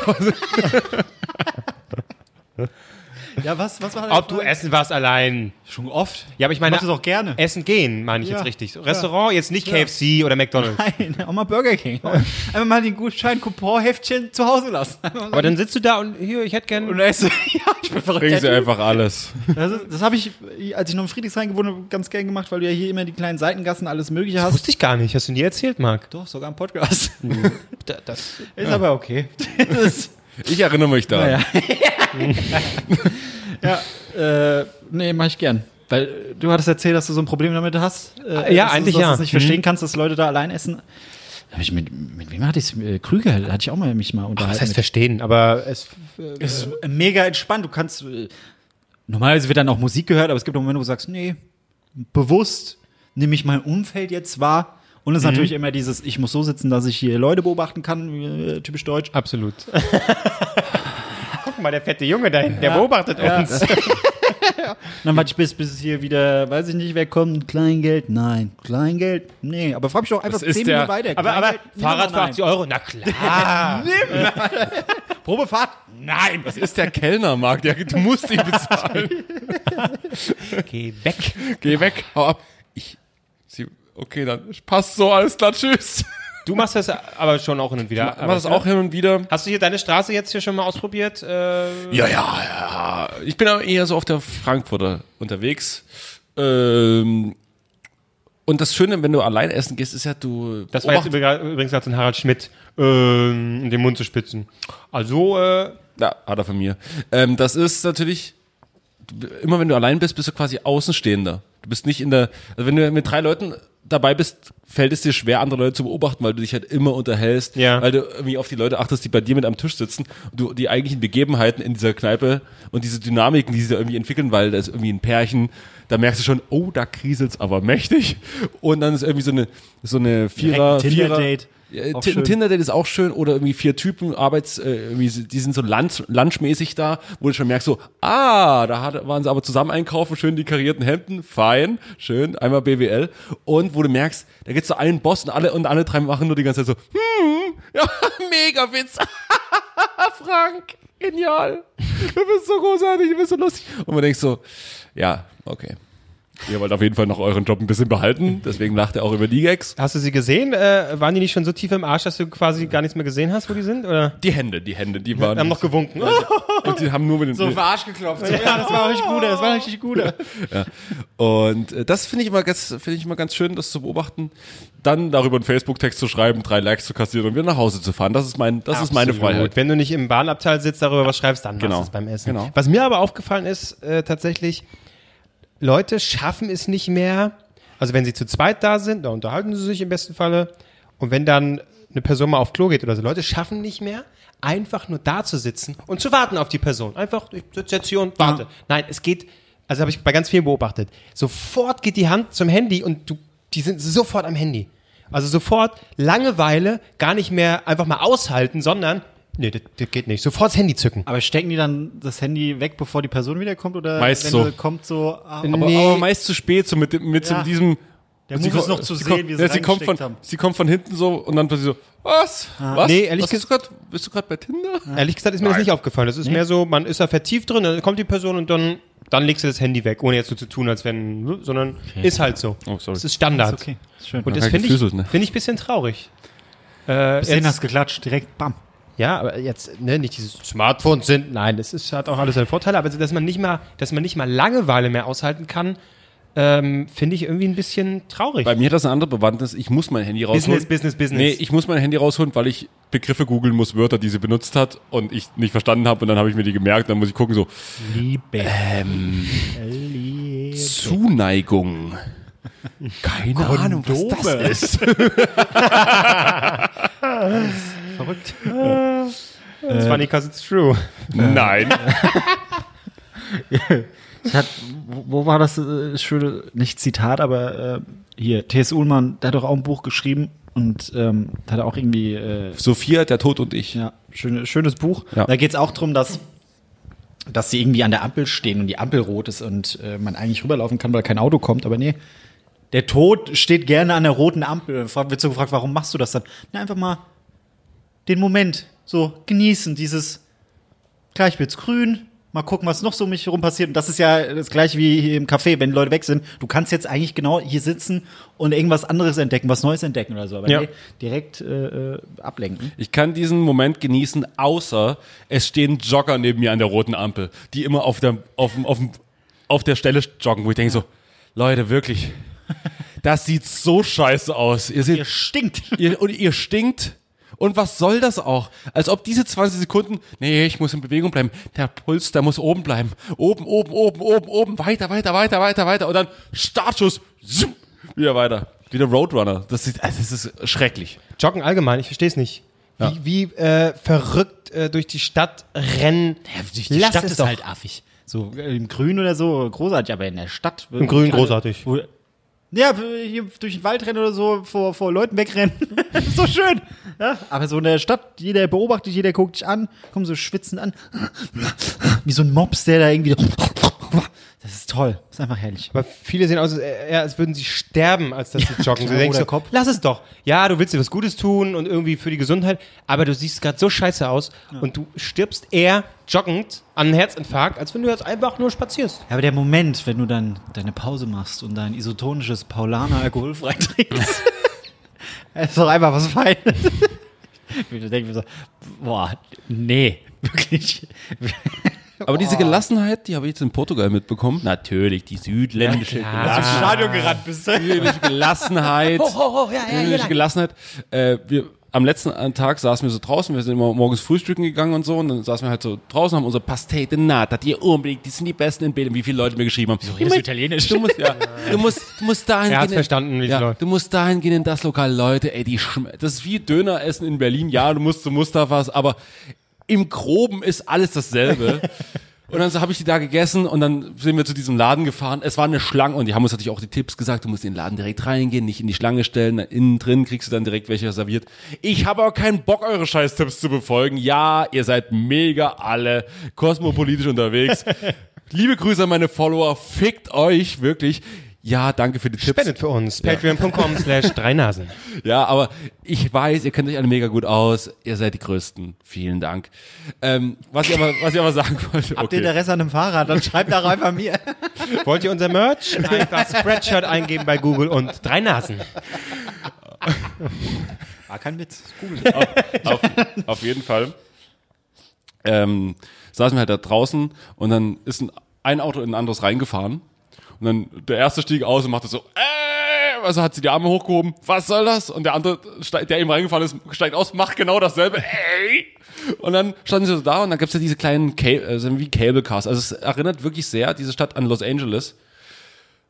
Ja, was, was war Ob du essen warst allein. Schon oft? Ja, aber ich meine, das auch gerne. Essen gehen, meine ich Ja. jetzt richtig. So, Restaurant, jetzt nicht KFC oder McDonalds. Nein, auch mal Burger King. Einfach mal den Gutschein, Coupon-Heftchen zu Hause lassen. Aber dann sitzt du da und hier, ich hätte Und gern. da ist so, ja, ich bin verrückt. Bringen sie einfach alles. Das, ist- das habe ich, als ich noch in Friedrichshain gewohnt habe, ganz gern gemacht, weil du ja hier immer die kleinen Seitengassen, alles Mögliche Das hast. wusste ich gar nicht. Hast du nie erzählt, Marc? Doch, sogar im Podcast. (laughs) Da- Das, Ist aber okay. (laughs) Das ist, Ich erinnere mich daran. naja. (laughs) ja, äh, nee, mach ich gern. Weil äh, du hattest erzählt, dass du so ein Problem damit hast. Äh, Ja, dass eigentlich du, dass ja. du es nicht verstehen kannst, dass Leute da allein essen. Hab ich mit, mit wem hatte ich es? Krüger hatte ich auch mal mich mal unterhalten. was heißt mit- verstehen? Aber es. Es ist mega entspannt. Du kannst. äh, Normalerweise wird dann auch Musik gehört, aber es gibt auch Momente, wo du sagst, nee, bewusst nehme ich mein Umfeld jetzt wahr. Und es ist natürlich immer dieses, ich muss so sitzen, dass ich hier Leute beobachten kann, äh, typisch deutsch. Absolut. (laughs) Guck mal, der fette Junge da hinten, der beobachtet uns. (laughs) Dann warte ich bis, bis hier wieder, weiß ich nicht, wer kommt, Kleingeld, nein, Kleingeld, nee, aber frag mich doch einfach Das ist zehn der- Minuten weiter. Aber, aber Fahrrad für nein. 80 Euro? Na klar. (laughs) Probefahrt? Nein. Das ist der Kellnermarkt. Ja, du musst ihn bezahlen. Geh weg. Geh weg, hau ab. Okay, dann passt so, alles klar, tschüss. Du machst das aber schon auch hin und wieder. Ich mach das auch hin und wieder. Hast du hier deine Straße jetzt hier schon mal ausprobiert? Äh, Ja, ja, ja. Ich bin aber eher so auf der Frankfurter unterwegs. Ähm, und das Schöne, wenn du allein essen gehst, ist ja, du. das war jetzt übrigens als ein Harald Schmidt ähm, den Mund zu spitzen. Also, äh, Ja, hat er von mir. Ähm, das ist natürlich, du- immer wenn du allein bist, bist du quasi Außenstehender. Du bist nicht in der, also wenn du mit drei Leuten dabei bist, fällt es dir schwer, andere Leute zu beobachten, weil du dich halt immer unterhältst, Ja. weil du irgendwie auf die Leute achtest, die bei dir mit am Tisch sitzen und du die eigentlichen Begebenheiten in dieser Kneipe und diese Dynamiken, die sich da irgendwie entwickeln, weil da ist irgendwie ein Pärchen, da merkst du schon, oh, da kriselt's aber mächtig. Und dann ist irgendwie so eine, so eine Vierer, ein Vierer, ja, schön. Tinder-Date ist auch schön oder irgendwie vier Typen, Arbeits, äh, die sind so lunch, lunchmäßig da, wo du schon merkst so, ah, da hat, waren sie aber zusammen einkaufen, schön die karierten Hemden, fein, schön, einmal BWL und wo du merkst, da gibt's so einen Boss und alle, und alle drei machen nur die ganze Zeit so, hm, ja, (laughs) mega Witz, (laughs) Frank, genial, du bist so großartig, du bist so lustig. Und man denkt so, ja, okay. Ihr wollt auf jeden Fall noch euren Job ein bisschen behalten, deswegen lacht er auch über die Gags. hast du sie gesehen? Äh, waren die nicht schon so tief im Arsch, dass du quasi gar nichts mehr gesehen hast, wo die sind? Oder? Die Hände, die Hände, die waren. haben noch gewunken. und die haben nur mit den. So auf den Arsch geklopft. Ja, das war richtig gut, das war richtig gut. Und äh, das finde ich immer ganz, finde ich immer ganz schön, das zu beobachten. Dann darüber einen Facebook-Text zu schreiben, drei Likes zu kassieren und wieder nach Hause zu fahren. Das ist mein, das ist meine. Freiheit. Wenn du nicht im Bahnabteil sitzt, darüber was schreibst, dann Genau. machst du es beim Essen. Genau. Was mir aber aufgefallen ist, äh, tatsächlich, Leute schaffen es nicht mehr, also wenn sie zu zweit da sind, da unterhalten sie sich im besten Falle, und wenn dann eine Person mal auf Klo geht oder so, Leute schaffen nicht mehr, einfach nur da zu sitzen und zu warten auf die Person. Einfach, ich sitze jetzt hier und warte. Nein, es geht, also habe ich bei ganz vielen beobachtet, sofort geht die Hand zum Handy und du, die sind sofort am Handy. Also sofort Langeweile gar nicht mehr einfach mal aushalten, sondern, nee, das, das geht nicht. Sofort das Handy zücken. Aber stecken die dann das Handy weg, bevor die Person wiederkommt? Oder Meist wenn so. sie kommt so, ah, Aber, Nee. aber meist zu spät, so mit, mit Ja. so diesem. Der sie Move ist noch zu sie sehen, kommt- wie sie ja, sie kommt von, haben. Sie kommt von hinten so und dann plötzlich so, was? Was? Nee, ehrlich was bist du grad, bist du gerade bei Tinder? Ehrlich gesagt ist mir das nicht aufgefallen. Das ist mehr so, man ist da vertieft drin, dann kommt die Person und dann, dann legst du das Handy weg, ohne jetzt so zu tun, als wenn, sondern ist halt so. Oh, sorry. Das ist Standard. ist okay. Ist schön. Und das hat finde ich, ne? finde ich ein bisschen traurig. Äh, Bis dahin jetzt, hast geklatscht, direkt, bam. Ja, aber jetzt, ne, nicht diese Smartphones sind, nein, das ist, hat auch alles seine Vorteile, aber dass man nicht mal, dass man nicht mal Langeweile mehr aushalten kann, ähm, finde ich irgendwie ein bisschen traurig. Bei mir hat das eine andere Bewandtnis. Ich muss mein Handy rausholen. Business, Business, Business. Nee, ich muss mein Handy rausholen, weil ich Begriffe googeln muss, Wörter, die sie benutzt hat und ich nicht verstanden habe und dann habe ich mir die gemerkt, dann muss ich gucken so, Liebe. Zuneigung. (laughs) Keine Ahnung, was das ist. (laughs) Verrückt. (laughs) It's funny because it's true. (laughs) Nein. Ich (laughs) hat, wo, war das äh, schöne, nicht Zitat, aber äh, hier, T.S. Ullmann, der hat doch auch ein Buch geschrieben und ähm, da hat er auch irgendwie, äh, Sophia, der Tod und ich. ja, schöne, schönes Buch. Ja. Da geht es auch darum, dass, dass sie irgendwie an der Ampel stehen und die Ampel rot ist und äh, man eigentlich rüberlaufen kann, weil kein Auto kommt, aber nee. Der Tod steht gerne an der roten Ampel. Wird so gefragt, warum machst du das dann? Na, einfach mal den Moment so genießen, dieses gleich wird's grün, mal gucken, was noch so um mich herum passiert. Und das ist ja das gleiche wie hier im Café, wenn Leute weg sind. Du kannst jetzt eigentlich genau hier sitzen und irgendwas anderes entdecken, was Neues entdecken oder so. Aber Ja. nee, direkt äh, äh, ablenken. Ich kann diesen Moment genießen, außer es stehen Jogger neben mir an der roten Ampel, die immer auf der, auf, dem- auf, auf der Stelle joggen, wo ich denke so, Leute, wirklich, (laughs) das sieht so scheiße aus. Ihr seht, Ihr stinkt. ihr, und ihr stinkt. Und was soll das auch? Als ob diese 20 Sekunden, nee, ich muss in Bewegung bleiben. Der Puls, der muss oben bleiben. Oben, oben, oben, oben, oben, weiter, weiter, weiter, weiter, weiter. Und dann Startschuss, zoom, wieder weiter. Wieder Roadrunner. Das ist, also das ist schrecklich. Joggen allgemein, ich verstehe es nicht. Wie, wie äh, verrückt äh, durch die Stadt rennen. Die Lass Stadt es ist doch. halt affig. So äh, im Grün oder so, großartig, aber in der Stadt. Im Grün großartig. Wo, ja, hier durch den Wald rennen oder so, vor, vor Leuten wegrennen. (laughs) so schön. Ja, aber so in der Stadt, jeder beobachtet, jeder guckt dich an, kommen so schwitzend an. Wie so ein Mops, der da irgendwie. Das ist toll. Das ist einfach herrlich. Aber viele sehen aus, als, eher, als würden sie sterben, als dass sie (laughs) joggen. klar, du denkst so, Kopf. lass es doch. Ja, du willst dir was Gutes tun und irgendwie für die Gesundheit, aber du siehst gerade so scheiße aus und du stirbst eher joggend an einem Herzinfarkt, als wenn du jetzt einfach nur spazierst. Ja, aber der Moment, wenn du dann deine Pause machst und dein isotonisches Paulaner alkoholfrei (laughs) trinkst, ist doch einfach was Feines. Ich denke mir so, boah, nee, wirklich. Aber diese Gelassenheit, die habe ich jetzt in Portugal mitbekommen. Natürlich, die südländische Als du ins Stadion gerannt bist. Gelassenheit. (laughs) Gelassenheit. Südländische Gelassenheit. Äh, wir am letzten Tag saßen wir so draußen, wir sind immer morgens frühstücken gegangen und so, und dann saßen wir halt so draußen, haben unsere Pastel de Nata, die unbedingt, die sind die besten in Bildern, wie viele Leute mir geschrieben haben. redest du Italienisch? Du musst, ja, du musst, du musst dahin Er gehen. verstanden, wie ja, Leute. Du musst dahin gehen in das Lokal, Leute, ey, die schm das ist wie Döner essen in Berlin. Ja, du musst zu Mustafas, aber im Groben ist alles dasselbe. (laughs) Und dann so habe ich die da gegessen und dann sind wir zu diesem Laden gefahren. Es war eine Schlange und die haben uns natürlich auch die Tipps gesagt, du musst in den Laden direkt reingehen, nicht in die Schlange stellen, innen drin kriegst du dann direkt welche serviert. Ich habe aber keinen Bock, eure Scheiß-Tipps zu befolgen. Ja, ihr seid mega alle kosmopolitisch unterwegs. (laughs) Liebe Grüße an meine Follower, fickt euch wirklich. Ja, danke für die Tipps. Spendet für uns. Patreon.com slash drei Nasen. (laughs) Ja, aber ich weiß, ihr kennt euch alle mega gut aus. Ihr seid die Größten. Vielen Dank. Ähm, was, ich aber, was ich aber sagen wollte. Habt ihr Interesse an einem Fahrrad? Dann schreibt doch einfach mir. (laughs) Wollt ihr unser Merch? Einfach Spreadshirt eingeben bei Google und drei Nasen. War kein Witz. Google. auf, auf jeden Fall. Ähm, saßen wir halt da draußen und dann ist ein, ein Auto in ein anderes reingefahren. Und dann der erste stieg aus und machte so, äh, also hat sie die Arme hochgehoben, was soll das? Und der andere, der eben reingefahren ist, steigt aus, macht genau dasselbe, ey. Und dann standen sie so da und dann gibt's ja diese kleinen Cable, also wie Cable Cars. Also es erinnert wirklich sehr, diese Stadt an Los Angeles.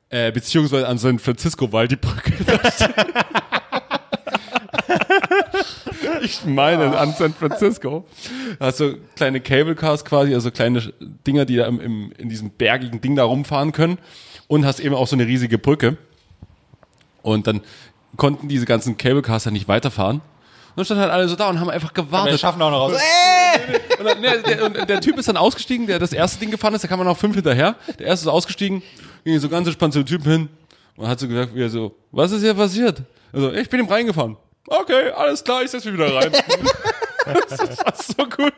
Äh, beziehungsweise an San Francisco, weil die Brücke (laughs) da steht. Ich meine an San Francisco. Also kleine Cable Cars quasi, also kleine Dinger, die da im, im, in diesem bergigen Ding da rumfahren können. Und hast eben auch so eine riesige Brücke. Und dann konnten diese ganzen Cable Cars ja nicht weiterfahren. Und dann standen halt alle so da und haben einfach Wir gewartet. schaffen auch noch raus. (laughs) Und, dann, ne, der, und der Typ ist dann ausgestiegen, der das erste Ding gefahren ist, da kam man noch fünf hinterher. Der erste ist ausgestiegen, ging so ganz entspannt zu dem Typen hin und hat so gesagt, wie er so, was ist hier passiert? Also, ich bin ihm reingefahren. Okay, alles klar, ich setz mich wieder rein. (laughs) das war so gut.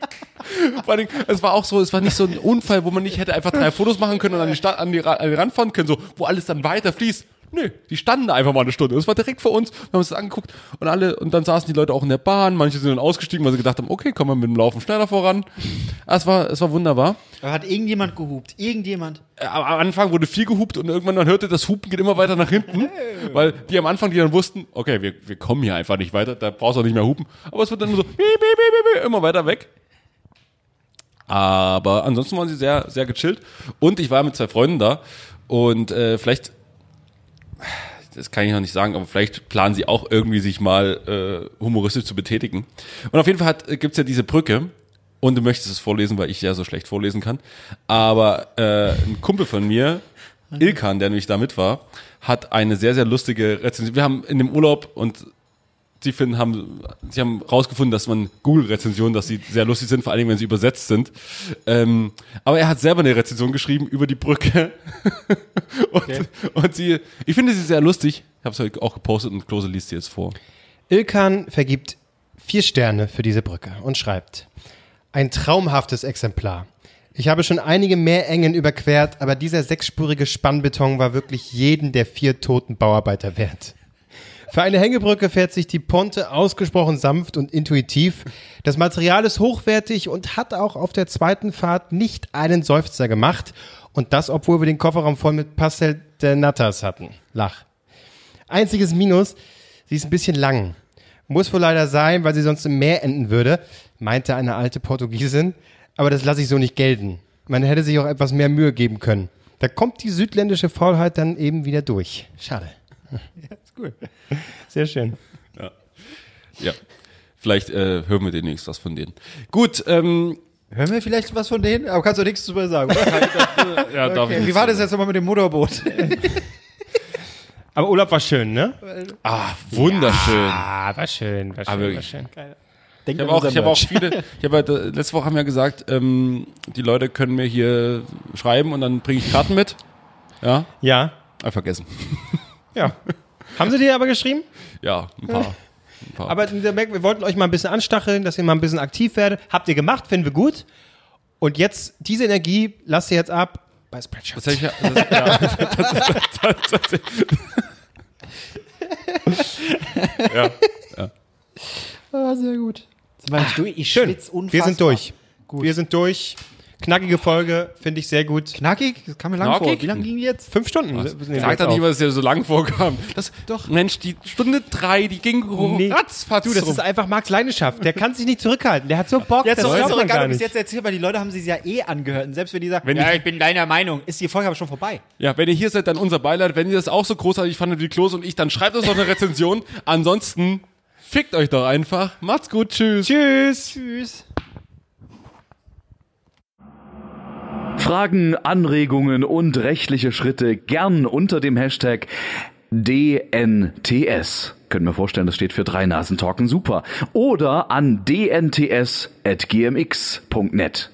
Vor allem, es war auch so, es war nicht so ein Unfall, wo man nicht hätte einfach drei Fotos machen können und an die, Stadt, an die, an die Rand fahren können, so, wo alles dann weiter fließt. Nö, die standen da einfach mal eine Stunde. Das war direkt vor uns. Wir haben uns das angeguckt und alle, und dann saßen die Leute auch in der Bahn. Manche sind dann ausgestiegen, weil sie gedacht haben, okay, kommen wir mit dem Laufen schneller voran. Ah, Es war, es war wunderbar. Da hat irgendjemand gehupt. Irgendjemand. Äh, Am Anfang wurde viel gehupt und irgendwann man hörte, das Hupen geht immer weiter nach hinten, weil die am Anfang, die dann wussten, okay, wir, wir kommen hier einfach nicht weiter, da brauchst du auch nicht mehr hupen. Aber es wird dann nur so piep, piep, piep, immer weiter weg. Aber ansonsten waren sie sehr, sehr gechillt. Und ich war mit zwei Freunden da und äh, vielleicht, das kann ich noch nicht sagen, aber vielleicht planen sie auch irgendwie sich mal äh, humoristisch zu betätigen. Und auf jeden Fall äh, gibt's ja diese Brücke und du möchtest es vorlesen, weil ich ja so schlecht vorlesen kann. Aber äh, ein Kumpel von mir, Ilkan, der nämlich da mit war, hat eine sehr, sehr lustige Rezension. Wir haben in dem Urlaub und sie finden, haben, sie haben rausgefunden, dass man Google-Rezensionen, dass sie sehr lustig sind, vor allem wenn sie übersetzt sind. Ähm, aber er hat selber eine Rezension geschrieben über die Brücke. (laughs) und, und sie, ich finde sie sehr lustig. Ich habe es heute auch gepostet und Klose liest sie jetzt vor. Ilkan vergibt vier Sterne für diese Brücke und schreibt: Ein traumhaftes Exemplar. Ich habe schon einige Meerengen überquert, aber dieser sechsspurige Spannbeton war wirklich jeden der vier toten Bauarbeiter wert. Für eine Hängebrücke fährt sich die Ponte ausgesprochen sanft und intuitiv. Das Material ist hochwertig und hat auch auf der zweiten Fahrt nicht einen Seufzer gemacht. Und das, obwohl wir den Kofferraum voll mit Pastel de Natas hatten. Lach. Einziges Minus, sie ist ein bisschen lang. Muss wohl leider sein, weil sie sonst im Meer enden würde, meinte eine alte Portugiesin. Aber das lasse ich so nicht gelten. Man hätte sich auch etwas mehr Mühe geben können. Da kommt die südländische Faulheit dann eben wieder durch. Schade. (laughs) Ja, (laughs) gut. Sehr schön. Ja. Vielleicht äh, hören wir demnächst was von denen. Gut, ähm, Hören wir vielleicht was von denen? Aber kannst du nichts drüber sagen, oder? (laughs) ja, darf ich Okay. Wie war das jetzt nochmal mit dem Motorboot? (laughs) Aber Urlaub war schön, ne? Ah, wunderschön. Ah, war schön, war schön, Aber war schön. Denk Ich habe auch, ich habe auch viele, ich habe halt, äh, letzte Woche haben wir gesagt, ähm, die Leute können mir hier schreiben und dann bringe ich Karten mit. Ja, Ja, ah, vergessen. ja. Haben sie dir aber geschrieben? Ja, ein paar. Ein paar. Aber wir wollten euch mal ein bisschen anstacheln, dass ihr mal ein bisschen aktiv werdet. Habt ihr gemacht, finden wir gut. Und jetzt, diese Energie lasst ihr jetzt ab bei Spreadshirt. Tatsächlich, das, ja, (laughs) das, das, das, das, ja. Ah, sehr gut. Durch? Ich Schön. schwitz unfassbar. Wir sind durch. Wir sind durch. Knackige Folge, finde ich sehr gut. Knackig? Das kam mir lang Knackig? vor. Wie lange ging die jetzt? Fünf Stunden. nehmen wir Sag jetzt doch nicht, was dir so lang vorkam. Das, doch. Mensch, die Stunde drei, die ging Nee. ratzfatz Du, das rum. ist einfach Marks Leidenschaft. Der kann sich nicht zurückhalten. Der hat so Bock, Jetzt das ist doch egal, ob ich jetzt erzähle, weil die Leute haben sie ja eh angehört. Und selbst wenn die sagen, Wenn ja, ich- ich bin deiner Meinung, ist die Folge aber schon vorbei. Ja, wenn ihr hier seid, dann unser Beileid. Wenn ihr das auch so großartig fandet wie Klos und ich, dann schreibt uns doch eine Rezension. Ansonsten fickt euch doch einfach. Macht's gut, tschüss. Tschüss. Tschüss. Fragen, Anregungen und rechtliche Schritte gern unter dem Hashtag DNTS. Können wir vorstellen, das steht für drei Nasen Talken super. Oder an dnts.gmx.net.